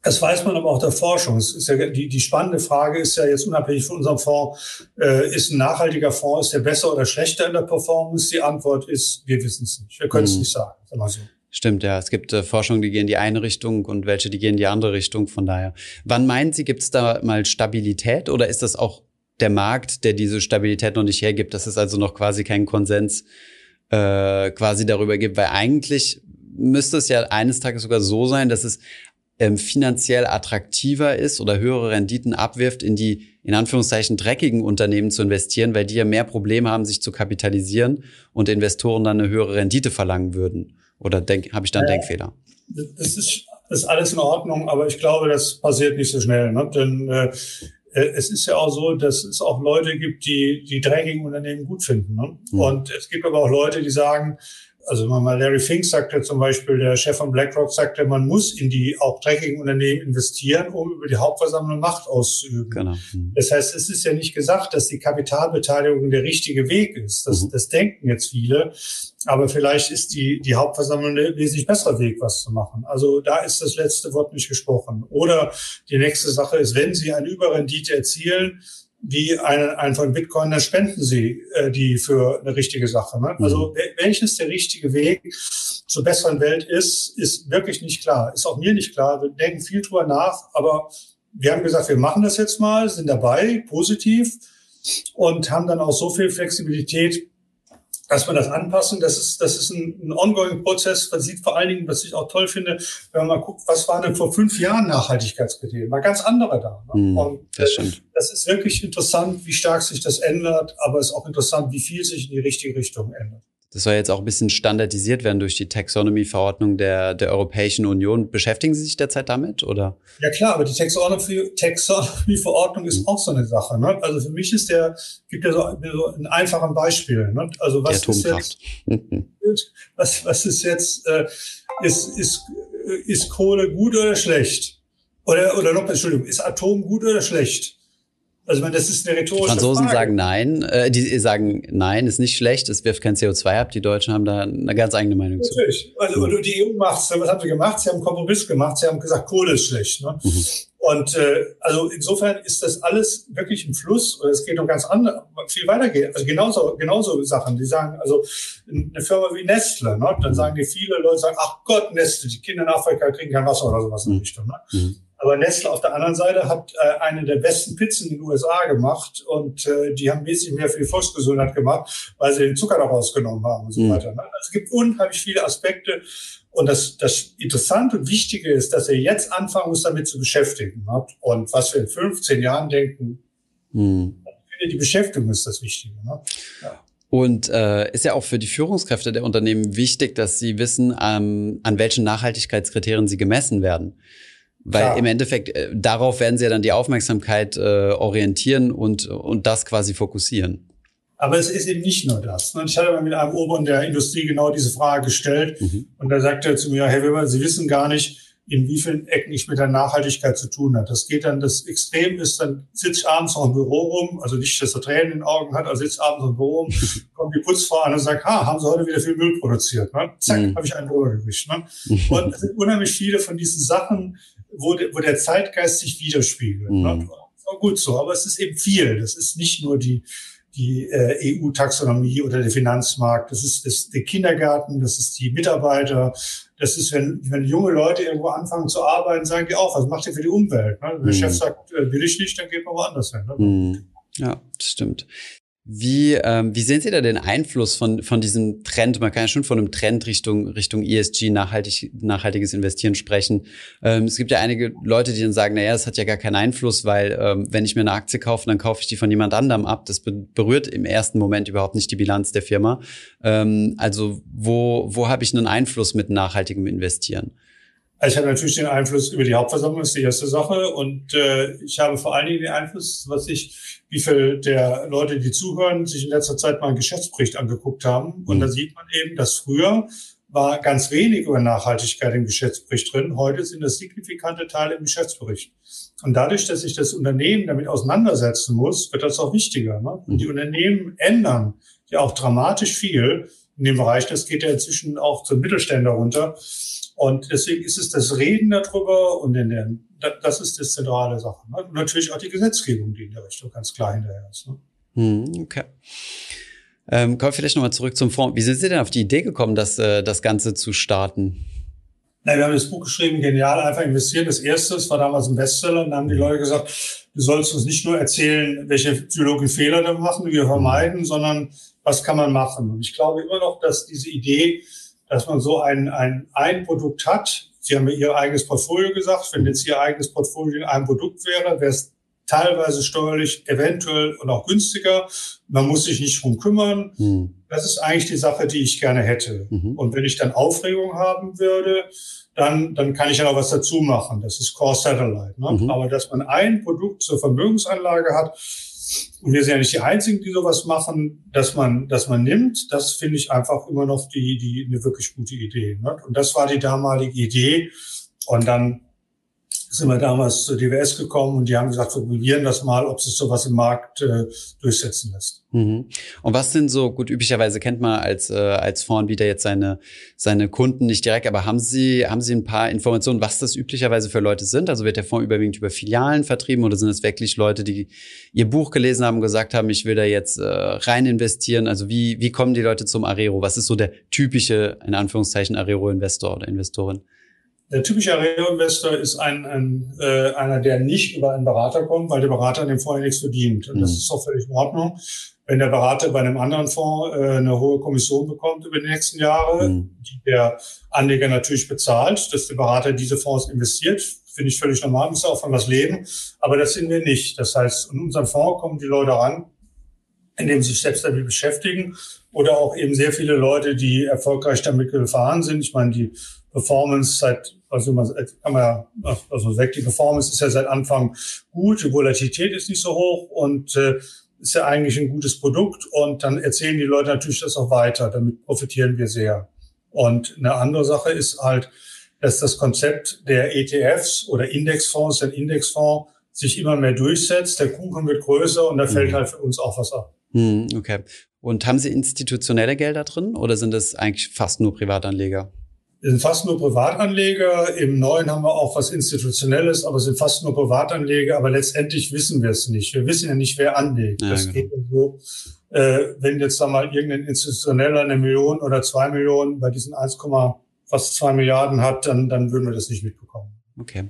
Das weiß man aber auch der Forschung. Es ist ja, die, die spannende Frage ist ja jetzt unabhängig von unserem Fonds, äh, ist ein nachhaltiger Fonds, ist der besser oder schlechter in der Performance? Die Antwort ist, wir wissen es nicht. Wir können es mhm. nicht sagen. Sag mal so. Stimmt, ja. Es gibt äh, Forschungen, die gehen in die eine Richtung und welche, die gehen in die andere Richtung. Von daher. Wann meinen Sie, gibt es da mal Stabilität oder ist das auch der Markt, der diese Stabilität noch nicht hergibt? Das ist also noch quasi kein Konsens äh, quasi darüber gibt, weil eigentlich müsste es ja eines Tages sogar so sein, dass es ähm, finanziell attraktiver ist oder höhere Renditen abwirft, in die in Anführungszeichen dreckigen Unternehmen zu investieren, weil die ja mehr Probleme haben, sich zu kapitalisieren und Investoren dann eine höhere Rendite verlangen würden. Oder habe ich dann ja, Denkfehler? Das ist, das ist alles in Ordnung, aber ich glaube, das passiert nicht so schnell. Ne? Denn äh, äh, es ist ja auch so, dass es auch Leute gibt, die die dreckigen Unternehmen gut finden. Ne? Mhm. Und es gibt aber auch Leute, die sagen, Also wenn man mal Larry Fink sagte zum Beispiel, der Chef von BlackRock sagte, man muss in die auch dreckigen Unternehmen investieren, um über die Hauptversammlung Macht auszuüben. Genau. Mhm. Das heißt, es ist ja nicht gesagt, dass die Kapitalbeteiligung der richtige Weg ist. Das, mhm. das denken jetzt viele. Aber vielleicht ist die, die Hauptversammlung ein wesentlich besserer Weg, was zu machen. Also da ist das letzte Wort nicht gesprochen. Oder die nächste Sache ist, wenn Sie eine Überrendite erzielen, wie ein, ein von Bitcoin, dann spenden sie äh, die für eine richtige Sache. Ne? Also mhm. welches der richtige Weg zur besseren Welt ist, ist wirklich nicht klar. Ist auch mir nicht klar. Wir denken viel drüber nach, aber wir haben gesagt, wir machen das jetzt mal, sind dabei, positiv und haben dann auch so viel Flexibilität, dass man das anpassen. Das ist, das ist ein, ein ongoing Prozess. Man sieht vor allen Dingen, was ich auch toll finde, wenn man mal guckt, was war denn vor fünf Jahren Nachhaltigkeitskriterien? War ganz andere da. Ne? Mm, das, das ist wirklich interessant, wie stark sich das ändert, aber es ist auch interessant, wie viel sich in die richtige Richtung ändert. Das soll jetzt auch ein bisschen standardisiert werden durch die Taxonomy-Verordnung der, der Europäischen Union. Beschäftigen Sie sich derzeit damit, oder? Ja klar, aber die Taxonomy-Verordnung ist auch so eine Sache. Ne? Also für mich ist der, gibt ja so, so ein einfaches Beispiel. Ne? Also was ist jetzt, was, was ist jetzt, äh, ist, ist, ist Kohle gut oder schlecht? Oder, oder noch, Entschuldigung, ist Atom gut oder schlecht? Also man, das ist eine rhetorische Die Franzosen Frage. sagen nein, äh, die sagen nein, ist nicht schlecht, es wirft kein CO2 ab. Die Deutschen haben da eine ganz eigene Meinung Natürlich. zu. Also, und die EU macht was haben sie gemacht? Sie haben einen Kompromiss gemacht, sie haben gesagt, Kohle ist schlecht. Ne? Mhm. Und äh, also insofern ist das alles wirklich ein Fluss oder es geht noch ganz anders, viel weiter geht. Also genauso, genauso Sachen. Die sagen, also eine Firma wie Nestle, ne? dann sagen die viele Leute sagen, ach Gott, Nestle, die Kinder in Afrika kriegen kein Wasser oder sowas in der Richtung. Ne? Mhm. Aber Nestle auf der anderen Seite hat äh, eine der besten Pizzen in den USA gemacht und äh, die haben wesentlich mehr für die Volksgesundheit gemacht, weil sie den Zucker da rausgenommen haben und so mhm. weiter. Ne? Also es gibt unheimlich viele Aspekte. Und das, das Interessante und Wichtige ist, dass er jetzt anfangen muss, damit zu beschäftigen. Ne? Und was wir in 15 Jahren denken, mhm. die Beschäftigung ist das Wichtige. Ne? Ja. Und äh, ist ja auch für die Führungskräfte der Unternehmen wichtig, dass sie wissen, ähm, an welchen Nachhaltigkeitskriterien sie gemessen werden. Weil Klar. im Endeffekt äh, darauf werden sie ja dann die Aufmerksamkeit äh, orientieren und, und das quasi fokussieren. Aber es ist eben nicht nur das. Ich hatte mal mit einem Oberen der Industrie genau diese Frage gestellt mhm. und da sagte er zu mir, Herr Weber, Sie wissen gar nicht, in wie vielen Ecken ich mit der Nachhaltigkeit zu tun habe. Das geht dann, das Extrem ist, dann sitzt abends noch im Büro rum, also nicht, dass er Tränen in den Augen hat, aber sitzt abends im Büro rum, kommt die Putzfrau an und sagt, ha, haben Sie heute wieder viel Müll produziert. Ne? Zack, mhm. habe ich einen drüber gekriegt. Ne? Und es sind unheimlich viele von diesen Sachen, wo, de, wo der Zeitgeist sich widerspiegelt. Mhm. Ne? Gut so, aber es ist eben viel. Das ist nicht nur die, die äh, EU-Taxonomie oder der Finanzmarkt. Das ist das, der Kindergarten, das ist die Mitarbeiter. Das ist, wenn, wenn junge Leute irgendwo anfangen zu arbeiten, sagen die auch, was macht ihr für die Umwelt? Ne? Wenn der mhm. Chef sagt, äh, will ich nicht, dann geht man woanders hin. Ne? Mhm. Ja, das stimmt. Wie, ähm, wie sehen Sie da den Einfluss von, von diesem Trend? Man kann ja schon von einem Trend Richtung, Richtung ESG, nachhaltig, nachhaltiges Investieren sprechen. Ähm, es gibt ja einige Leute, die dann sagen, naja, das hat ja gar keinen Einfluss, weil ähm, wenn ich mir eine Aktie kaufe, dann kaufe ich die von jemand anderem ab. Das berührt im ersten Moment überhaupt nicht die Bilanz der Firma. Ähm, also wo, wo habe ich einen Einfluss mit nachhaltigem Investieren? Also ich habe natürlich den Einfluss über die Hauptversammlung, ist die erste Sache. Und äh, ich habe vor allen Dingen den Einfluss, was ich, wie viel der Leute, die zuhören, sich in letzter Zeit mal einen Geschäftsbericht angeguckt haben. Und mhm. da sieht man eben, dass früher war ganz wenig über Nachhaltigkeit im Geschäftsbericht drin. Heute sind das signifikante Teile im Geschäftsbericht. Und dadurch, dass sich das Unternehmen damit auseinandersetzen muss, wird das auch wichtiger. Ne? Und die Unternehmen ändern ja auch dramatisch viel in dem Bereich. Das geht ja inzwischen auch zum Mittelständler runter. Und deswegen ist es das Reden darüber und in der, das ist die zentrale Sache. Ne? Und natürlich auch die Gesetzgebung, die in der Richtung ganz klar hinterher ist. Ne? Hm, okay. Ähm, kommen wir vielleicht nochmal zurück zum Fonds. Wie sind Sie denn auf die Idee gekommen, das, äh, das Ganze zu starten? Na, wir haben das Buch geschrieben, genial, einfach investieren. Das erste, das war damals ein Bestseller. Und dann haben die Leute gesagt, du sollst uns nicht nur erzählen, welche psychologischen Fehler wir machen, die wir vermeiden, sondern was kann man machen. Und ich glaube immer noch, dass diese Idee, dass man so ein, ein, ein Produkt hat. Sie haben ja Ihr eigenes Portfolio gesagt. Wenn jetzt Ihr eigenes Portfolio in einem Produkt wäre, wäre es teilweise steuerlich eventuell und auch günstiger. Man muss sich nicht drum kümmern. Mhm. Das ist eigentlich die Sache, die ich gerne hätte. Mhm. Und wenn ich dann Aufregung haben würde, dann, dann kann ich ja noch was dazu machen. Das ist Core Satellite. Ne? Mhm. Aber dass man ein Produkt zur Vermögensanlage hat, Und wir sind ja nicht die Einzigen, die sowas machen, dass man, dass man nimmt. Das finde ich einfach immer noch die, die, eine wirklich gute Idee. Ne? Und das war die damalige Idee. Und dann sind wir damals zur DWS gekommen und die haben gesagt, wir probieren das mal, ob sich sowas im Markt äh, durchsetzen lässt. Mhm. Und was sind so, gut, üblicherweise kennt man als, äh, als Fondsanbieter jetzt seine, seine Kunden nicht direkt, aber haben Sie, haben Sie ein paar Informationen, was das üblicherweise für Leute sind? Also wird der Fonds überwiegend über Filialen vertrieben oder sind es wirklich Leute, die Ihr Buch gelesen haben und gesagt haben, ich will da jetzt äh, rein investieren? Also wie, wie kommen die Leute zum Arero? Was ist so der typische, in Anführungszeichen, Arero-Investor oder Investorin? Der typische Areo-Investor ist ein, ein, äh, einer, der nicht über einen Berater kommt, weil der Berater an dem Fonds nichts verdient. Und das mhm. ist auch völlig in Ordnung. Wenn der Berater bei einem anderen Fonds äh, eine hohe Kommission bekommt über die nächsten Jahre, mhm. die der Anleger natürlich bezahlt, dass der Berater diese Fonds investiert, finde ich völlig normal, muss auch von was leben. Aber das sind wir nicht. Das heißt, in unserem Fonds kommen die Leute ran, indem sie sich selbst damit beschäftigen oder auch eben sehr viele Leute, die erfolgreich damit gefahren sind. Ich meine, die Performance seit, also man, kann man ja, also die Performance ist ja seit Anfang gut, die Volatilität ist nicht so hoch und äh, ist ja eigentlich ein gutes Produkt und dann erzählen die Leute natürlich das auch weiter, damit profitieren wir sehr. Und eine andere Sache ist halt, dass das Konzept der ETFs oder Indexfonds, ein Indexfonds, sich immer mehr durchsetzt, der Kuchen wird größer und da fällt mhm. halt für uns auch was ab. Mhm, okay. Und haben Sie institutionelle Gelder drin oder sind das eigentlich fast nur Privatanleger? Sind fast nur Privatanleger. Im Neuen haben wir auch was Institutionelles, aber sind fast nur Privatanleger. Aber letztendlich wissen wir es nicht. Wir wissen ja nicht, wer anlegt. Ja, das genau. geht so. Äh, wenn jetzt da mal irgendein Institutioneller eine Million oder zwei Millionen bei diesen 1, fast zwei Milliarden hat, dann, dann würden wir das nicht mitbekommen. Okay.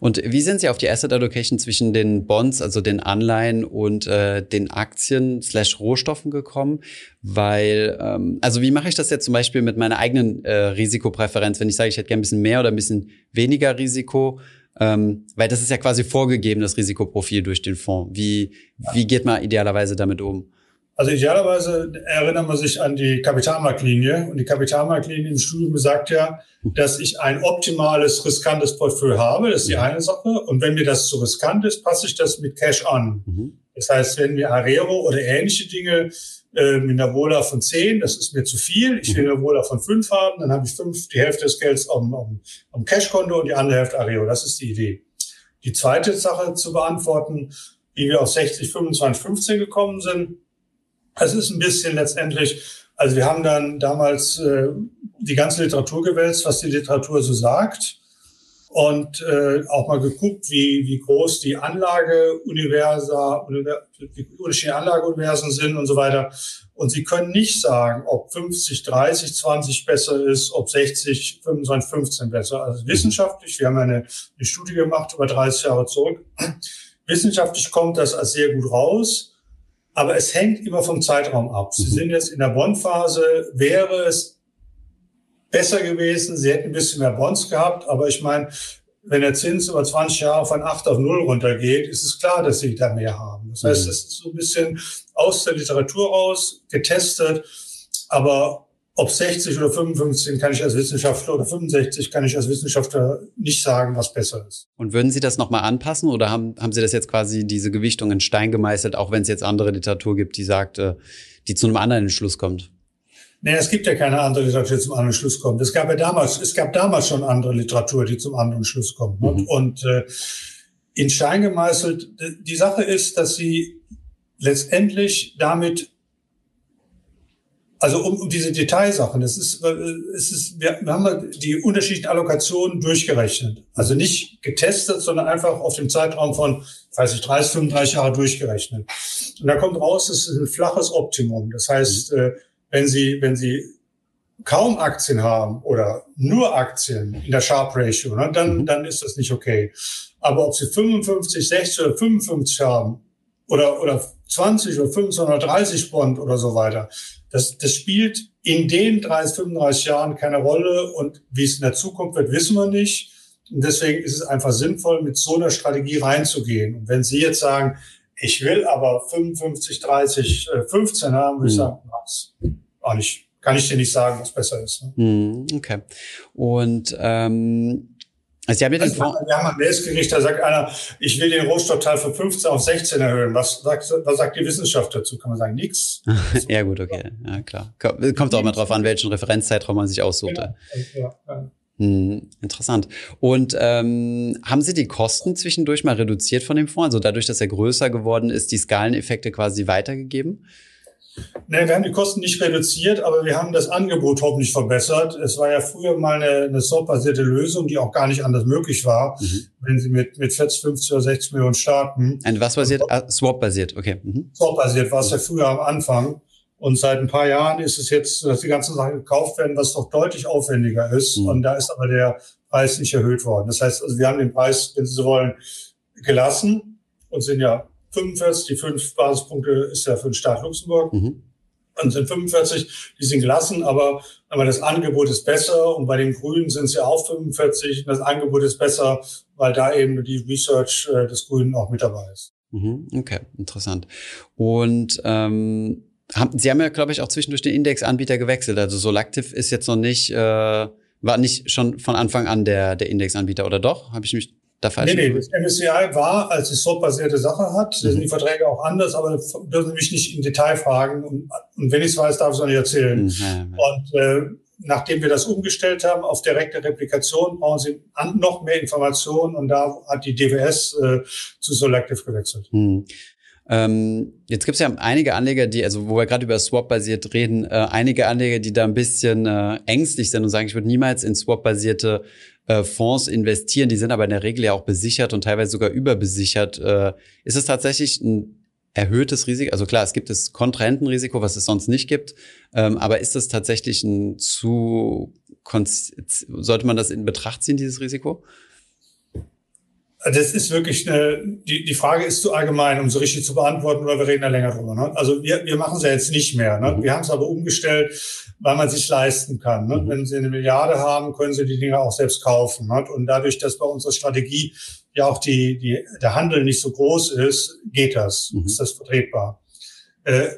Und wie sind Sie auf die Asset Allocation zwischen den Bonds, also den Anleihen und äh, den Aktien slash Rohstoffen gekommen? Weil, ähm, also wie mache ich das jetzt zum Beispiel mit meiner eigenen äh, Risikopräferenz, wenn ich sage, ich hätte gerne ein bisschen mehr oder ein bisschen weniger Risiko? Ähm, weil das ist ja quasi vorgegeben, das Risikoprofil durch den Fonds. Wie, wie geht man idealerweise damit um? Also idealerweise erinnert man sich an die Kapitalmarktlinie. Und die Kapitalmarktlinie im Studium sagt ja, dass ich ein optimales, riskantes Portfolio habe. Das ist die eine Sache. Und wenn mir das zu riskant ist, passe ich das mit Cash an. Mhm. Das heißt, wenn wir Arero oder ähnliche Dinge äh, mit einer Wohler von 10, das ist mir zu viel. Ich will eine Wohler von 5 haben, dann habe ich fünf, die Hälfte des Gelds am, am, am Cashkonto und die andere Hälfte Arero. Das ist die Idee. Die zweite Sache zu beantworten, wie wir auf 60, 25, 15 gekommen sind, es ist ein bisschen letztendlich, also wir haben dann damals äh, die ganze Literatur gewälzt, was die Literatur so sagt und äh, auch mal geguckt, wie, wie groß die Anlageuniversa, wie unterschiedliche Anlageuniversen sind und so weiter. Und Sie können nicht sagen, ob 50, 30, 20 besser ist, ob 60, 25, 15 besser. Also wissenschaftlich, wir haben eine, eine Studie gemacht über 30 Jahre zurück. Wissenschaftlich kommt das als sehr gut raus. Aber es hängt immer vom Zeitraum ab. Sie mhm. sind jetzt in der Bondphase, wäre es besser gewesen, Sie hätten ein bisschen mehr Bonds gehabt, aber ich meine, wenn der Zins über 20 Jahre von 8 auf 0 runtergeht, ist es klar, dass Sie da mehr haben. Das heißt, mhm. es ist so ein bisschen aus der Literatur raus getestet, aber ob 60 oder 55 kann ich als Wissenschaftler oder 65 kann ich als Wissenschaftler nicht sagen, was besser ist. Und würden Sie das nochmal anpassen oder haben, haben Sie das jetzt quasi diese Gewichtung in Stein gemeißelt, auch wenn es jetzt andere Literatur gibt, die sagt, äh, die zu einem anderen Entschluss kommt? Nee, es gibt ja keine andere Literatur, die zum anderen Schluss kommt. Es gab ja damals, es gab damals schon andere Literatur, die zum anderen Schluss kommt. Ne? Mhm. Und äh, in Stein gemeißelt, die Sache ist, dass sie letztendlich damit also um, um diese Detailsachen, das ist, äh, es ist, wir, haben die unterschiedlichen Allokationen durchgerechnet. Also nicht getestet, sondern einfach auf dem Zeitraum von, weiß ich, 30, 35 Jahre durchgerechnet. Und da kommt raus, es ist ein flaches Optimum. Das heißt, äh, wenn Sie, wenn Sie kaum Aktien haben oder nur Aktien in der Sharp Ratio, ne, dann, mhm. dann ist das nicht okay. Aber ob Sie 55, 60 oder 55 haben oder, oder 20 oder 25 oder 30 Bond oder so weiter, das, das spielt in den 30, 35 Jahren keine Rolle und wie es in der Zukunft wird, wissen wir nicht. Und deswegen ist es einfach sinnvoll, mit so einer Strategie reinzugehen. Und wenn Sie jetzt sagen, ich will aber 55, 30, 15 haben, würde ich mhm. sagen, was? Auch nicht, kann ich dir nicht sagen, was besser ist. Ne? Mhm, okay. Und ähm, Also Sie haben ja den also, Fonds. Wir haben ein Letztgericht, da sagt einer, ich will den Rohstoffteil von 15 auf 16 erhöhen. Was sagt, was sagt die Wissenschaft dazu? Kann man sagen, nichts. ja, gut, okay. Ja, klar. Kommt auch mal drauf an, welchen Referenzzeitraum man sich aussucht. Genau. Ja, ja. Hm, interessant. Und ähm, haben Sie die Kosten zwischendurch mal reduziert von dem Fonds? Also dadurch, dass er größer geworden ist, die Skaleneffekte quasi weitergegeben? Nee, wir haben die Kosten nicht reduziert, aber wir haben das Angebot hoffentlich verbessert. Es war ja früher mal eine, eine swap-basierte Lösung, die auch gar nicht anders möglich war, mhm. wenn Sie mit, mit 40, 50 oder 60 Millionen starten. Ein was basiert? Ah, Swap-basiert, okay. Mhm. Swap-basiert war es ja früher am Anfang. Und seit ein paar Jahren ist es jetzt, dass die ganzen Sachen gekauft werden, was doch deutlich aufwendiger ist. Mhm. Und da ist aber der Preis nicht erhöht worden. Das heißt, also wir haben den Preis, wenn Sie so wollen, gelassen und sind ja 45, die fünf Basispunkte ist ja für den Staat Luxemburg. Mhm. Und sind 45, die sind gelassen, aber, aber das Angebot ist besser und bei den Grünen sind es ja auch 45 und das Angebot ist besser, weil da eben die Research äh, des Grünen auch mit dabei ist. Mhm, okay, interessant. Und ähm, haben, Sie haben ja, glaube ich, auch zwischendurch den Indexanbieter gewechselt. Also Solactive ist jetzt noch nicht, äh, war nicht schon von Anfang an der, der Indexanbieter, oder doch? Habe ich mich da falsch Nee, nee, das MSCI war, als es swap-basierte Sache hat, mhm. sind die Verträge auch anders, aber dürfen Sie mich nicht im Detail fragen. Und, und wenn ich es weiß, darf ich es auch nicht erzählen. Mhm. Und äh, nachdem wir das umgestellt haben auf direkte Replikation, brauchen Sie an, noch mehr Informationen und da hat die DWS äh, zu Selective gewechselt. Mhm. Ähm, jetzt gibt es ja einige Anleger, die, also wo wir gerade über Swap-basiert reden, äh, einige Anleger, die da ein bisschen äh, ängstlich sind und sagen, ich würde niemals in Swap-basierte äh, Fonds investieren. Die sind aber in der Regel ja auch besichert und teilweise sogar überbesichert. Äh, ist es tatsächlich ein erhöhtes Risiko? Also klar, es gibt das Kontrahentenrisiko, was es sonst nicht gibt. Ähm, aber ist das tatsächlich ein zu, sollte man das in Betracht ziehen, dieses Risiko? Das ist wirklich eine, die, die Frage ist zu allgemein, um so richtig zu beantworten, weil wir reden da länger drüber. Ne? Also wir, wir machen es ja jetzt nicht mehr. Ne? Mhm. Wir haben es aber umgestellt, weil man sich leisten kann. Ne? Mhm. Wenn Sie eine Milliarde haben, können Sie die Dinge auch selbst kaufen. Ne? Und dadurch, dass bei unserer Strategie ja auch die, die, der Handel nicht so groß ist, geht das, mhm. ist das vertretbar. Äh,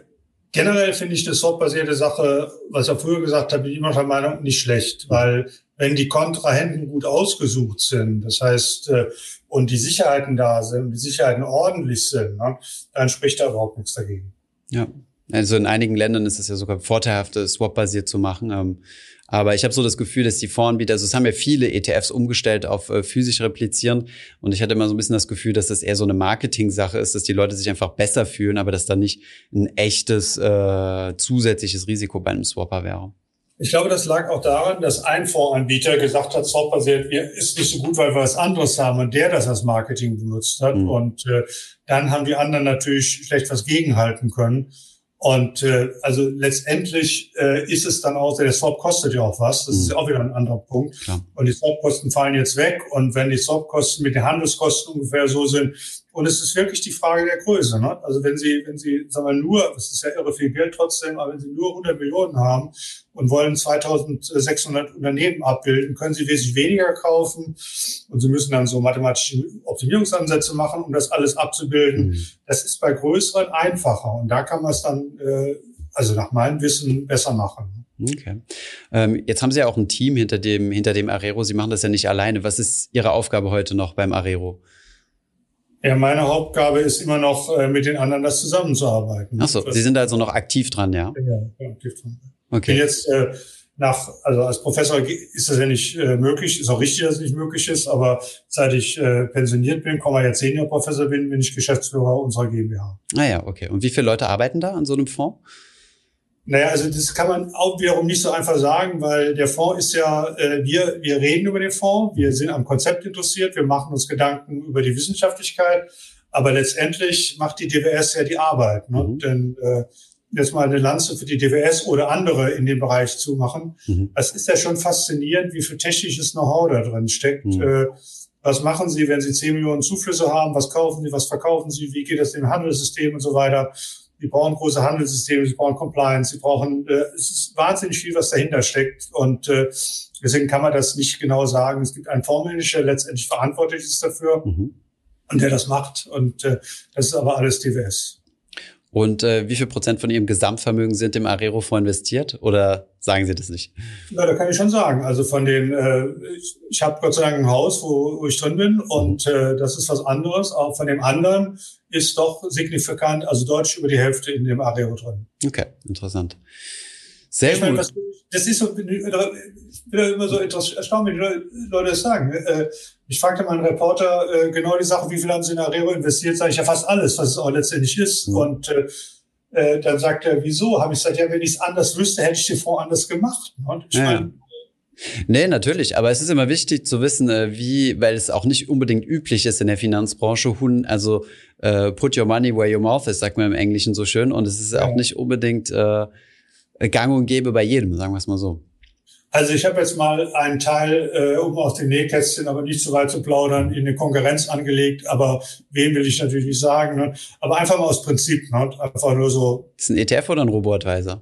generell finde ich das swap-basierte Sache, was ich früher gesagt habe, bin ich immer der Meinung, nicht schlecht, mhm. weil wenn die Kontrahenten gut ausgesucht sind, das heißt, äh, und die Sicherheiten da sind, die Sicherheiten ordentlich sind, ne, dann spricht da überhaupt nichts dagegen. Ja, also in einigen Ländern ist es ja sogar vorteilhaft, Swap-basiert zu machen. Ähm, aber ich habe so das Gefühl, dass die Fondsanbieter, also es haben ja viele ETFs umgestellt auf äh, physisch replizieren. Und ich hatte immer so ein bisschen das Gefühl, dass das eher so eine Marketing-Sache ist, dass die Leute sich einfach besser fühlen, aber dass da nicht ein echtes äh, zusätzliches Risiko bei einem Swapper wäre. Ich glaube, das lag auch daran, dass ein Fondsanbieter gesagt hat, Swap-basiert ist nicht so gut, weil wir was anderes haben und der das als Marketing benutzt hat. Mhm. Und äh, dann haben die anderen natürlich schlecht was gegenhalten können. Und äh, also letztendlich äh, ist es dann auch, der Swap kostet ja auch was. Das mhm. ist ja auch wieder ein anderer Punkt. Klar. Und die Swap-Kosten fallen jetzt weg. Und wenn die Swap-Kosten mit den Handelskosten ungefähr so sind, und es ist wirklich die Frage der Größe. Ne? Also wenn Sie, wenn Sie, sagen wir nur, das ist ja irre viel Geld trotzdem, aber wenn Sie nur 100 Millionen haben und wollen 2600 Unternehmen abbilden, können Sie wesentlich weniger kaufen und Sie müssen dann so mathematische Optimierungsansätze machen, um das alles abzubilden. Mhm. Das ist bei größeren einfacher und da kann man es dann, äh, also nach meinem Wissen, besser machen. Okay. Ähm, jetzt haben Sie ja auch ein Team hinter dem, hinter dem Arero. Sie machen das ja nicht alleine. Was ist Ihre Aufgabe heute noch beim Arero? Ja, meine Hauptgabe ist immer noch, äh, mit den anderen das zusammenzuarbeiten. Ach so, Sie sind also noch aktiv dran, ja? Ja, aktiv dran. Okay. Bin jetzt äh, nach, also als Professor ist das ja nicht äh, möglich, ist auch richtig, dass es nicht möglich ist, aber seit ich äh, pensioniert bin, komme jetzt Seniorprofessor bin, bin ich Geschäftsführer unserer GmbH. Ah ja, okay. Und wie viele Leute arbeiten da an so einem Fonds? Naja, also das kann man auch wiederum nicht so einfach sagen, weil der Fonds ist ja, äh, wir, wir reden über den Fonds, wir sind am Konzept interessiert, wir machen uns Gedanken über die Wissenschaftlichkeit, aber letztendlich macht die DWS ja die Arbeit. Ne? Mhm. Denn äh, jetzt mal eine Lanze für die DWS oder andere in dem Bereich zu machen, mhm. das ist ja schon faszinierend, wie viel technisches Know-how da drin steckt. Mhm. Äh, was machen Sie, wenn Sie 10 Millionen Zuflüsse haben? Was kaufen Sie? Was verkaufen Sie? Wie geht das im Handelssystem und so weiter? Die brauchen große Handelssysteme, sie brauchen Compliance, sie brauchen, äh, es ist wahnsinnig viel, was dahinter steckt. Und äh, deswegen kann man das nicht genau sagen. Es gibt einen Fondsmanager, der letztendlich verantwortlich ist dafür mhm. und der das macht. Und äh, das ist aber alles TWS. Und äh, wie viel Prozent von Ihrem Gesamtvermögen sind im Arero-Fonds investiert? Oder sagen Sie das nicht? Ja, da kann ich schon sagen. Also von den, äh, ich, ich habe Gott sei Dank ein Haus, wo, wo ich drin bin und äh, das ist was anderes. Auch von dem anderen ist doch signifikant, also deutlich über die Hälfte in dem Arero drin. Okay, interessant. Sehr ich meine, was, das ist so, ich bin immer so erstaunt, wie die Leute das sagen. Äh, ich fragte mal einen Reporter äh, genau die Sache, wie viel haben Sie in Arero investiert? Sage ich ja fast alles, was es auch letztendlich ist. Mhm. Und äh, äh, dann sagt er, wieso? Habe ich gesagt, ja, wenn ich es anders wüsste, hätte ich den Fonds anders gemacht. Und ich ja. meine, Nee, natürlich, aber es ist immer wichtig zu wissen, wie, weil es auch nicht unbedingt üblich ist in der Finanzbranche, also äh, put your money where your mouth is, sagt man im Englischen so schön. Und es ist auch nicht unbedingt äh, gang und gäbe bei jedem, sagen wir es mal so. Also ich habe jetzt mal einen Teil, äh, um aus dem Nähkästchen, aber nicht zu weit zu plaudern, in eine Konkurrenz angelegt. Aber wen will ich natürlich nicht sagen. Ne? Aber einfach mal aus Prinzip. Ne? Einfach nur so. Ist ein ETF oder ein Robo-Advisor?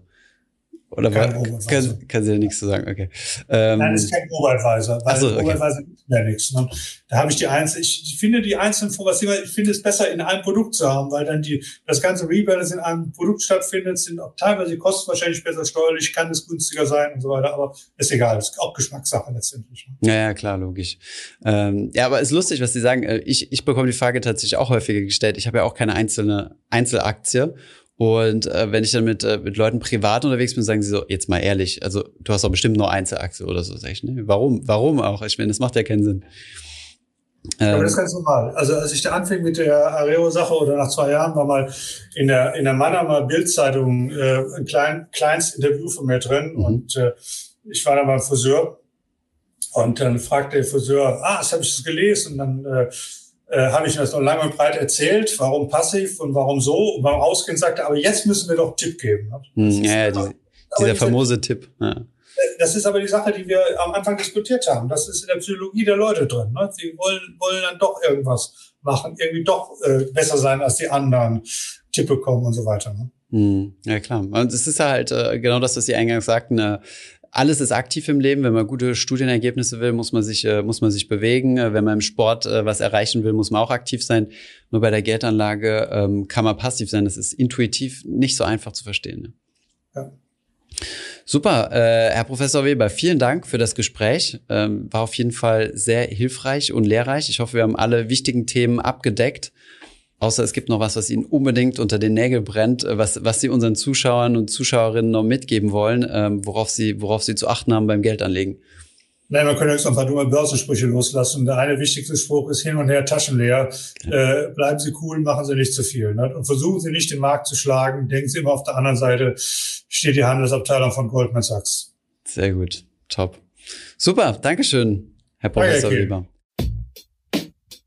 Oder kein war, kann, kann sie ja nichts zu sagen, okay. Ähm, Nein, es ist kein Robo-Advisor, weil so, okay. Robo-Advisor gibt mehr nichts. Ne? Da habe ich die einzelnen, ich finde die einzelnen Informationen, ich finde es besser in einem Produkt zu haben, weil dann die, das ganze Rebalance in einem Produkt stattfindet, sind auch teilweise die Kosten wahrscheinlich besser steuerlich, kann es günstiger sein und so weiter, aber ist egal, ist auch Geschmackssache letztendlich. Ne? Ja, ja, klar, logisch. Ähm, ja, aber ist lustig, was Sie sagen. Äh, ich, ich bekomme die Frage tatsächlich auch häufiger gestellt. Ich habe ja auch keine einzelne Einzelaktie und äh, wenn ich dann mit, äh, mit Leuten privat unterwegs bin, sagen sie so, jetzt mal ehrlich, also du hast doch bestimmt nur Einzelaktie oder so. Sag ich, ne? Warum? Warum auch? Ich meine, das macht ja keinen Sinn. Ähm, Aber das ist ganz normal. Also als ich da anfing mit der Areo-Sache oder nach zwei Jahren war mal in der, in der Mannheimer Bildzeitung äh, ein klein, kleines Interview von mir drin mhm. und äh, ich war da beim Friseur und dann fragte der Friseur, ah, das habe ich das gelesen und dann äh, äh, habe ich das noch lange und breit erzählt, warum passiv und warum so. Und beim Ausgehen sagte, aber jetzt müssen wir doch einen Tipp geben. Hm, ja, die, dieser famose Tipp. Ja. Das ist aber die Sache, die wir am Anfang diskutiert haben. Das ist in der Psychologie der Leute drin. Ne? Sie wollen, wollen dann doch irgendwas machen, irgendwie doch äh, besser sein als die anderen, Tipp bekommen und so weiter. Ne? Hm, ja, klar. Und es ist halt äh, genau das, was Sie eingangs sagten, äh, alles ist aktiv im Leben. Wenn man gute Studienergebnisse will, muss man sich, äh, muss man sich bewegen. Äh, wenn man im Sport äh, was erreichen will, muss man auch aktiv sein. Nur bei der Geldanlage ähm, kann man passiv sein. Das ist intuitiv nicht so einfach zu verstehen. Ne? Ja. Super, äh, Herr Professor Weber, vielen Dank für das Gespräch. Ähm, war auf jeden Fall sehr hilfreich und lehrreich. Ich hoffe, wir haben alle wichtigen Themen abgedeckt. Außer es gibt noch was, was Ihnen unbedingt unter den Nägeln brennt, äh, was, was Sie unseren Zuschauern und Zuschauerinnen noch mitgeben wollen, ähm, worauf, Sie, worauf Sie zu achten haben beim Geldanlegen. Nein, man könnte jetzt noch ein paar dumme Börsensprüche loslassen. Der eine wichtigste Spruch ist hin und her taschenleer. Äh, bleiben Sie cool, machen Sie nicht zu viel. Ne? Und versuchen Sie nicht den Markt zu schlagen. Denken Sie immer auf der anderen Seite steht die Handelsabteilung von Goldman Sachs. Sehr gut. Top. Super. Dankeschön, Herr Professor Weber.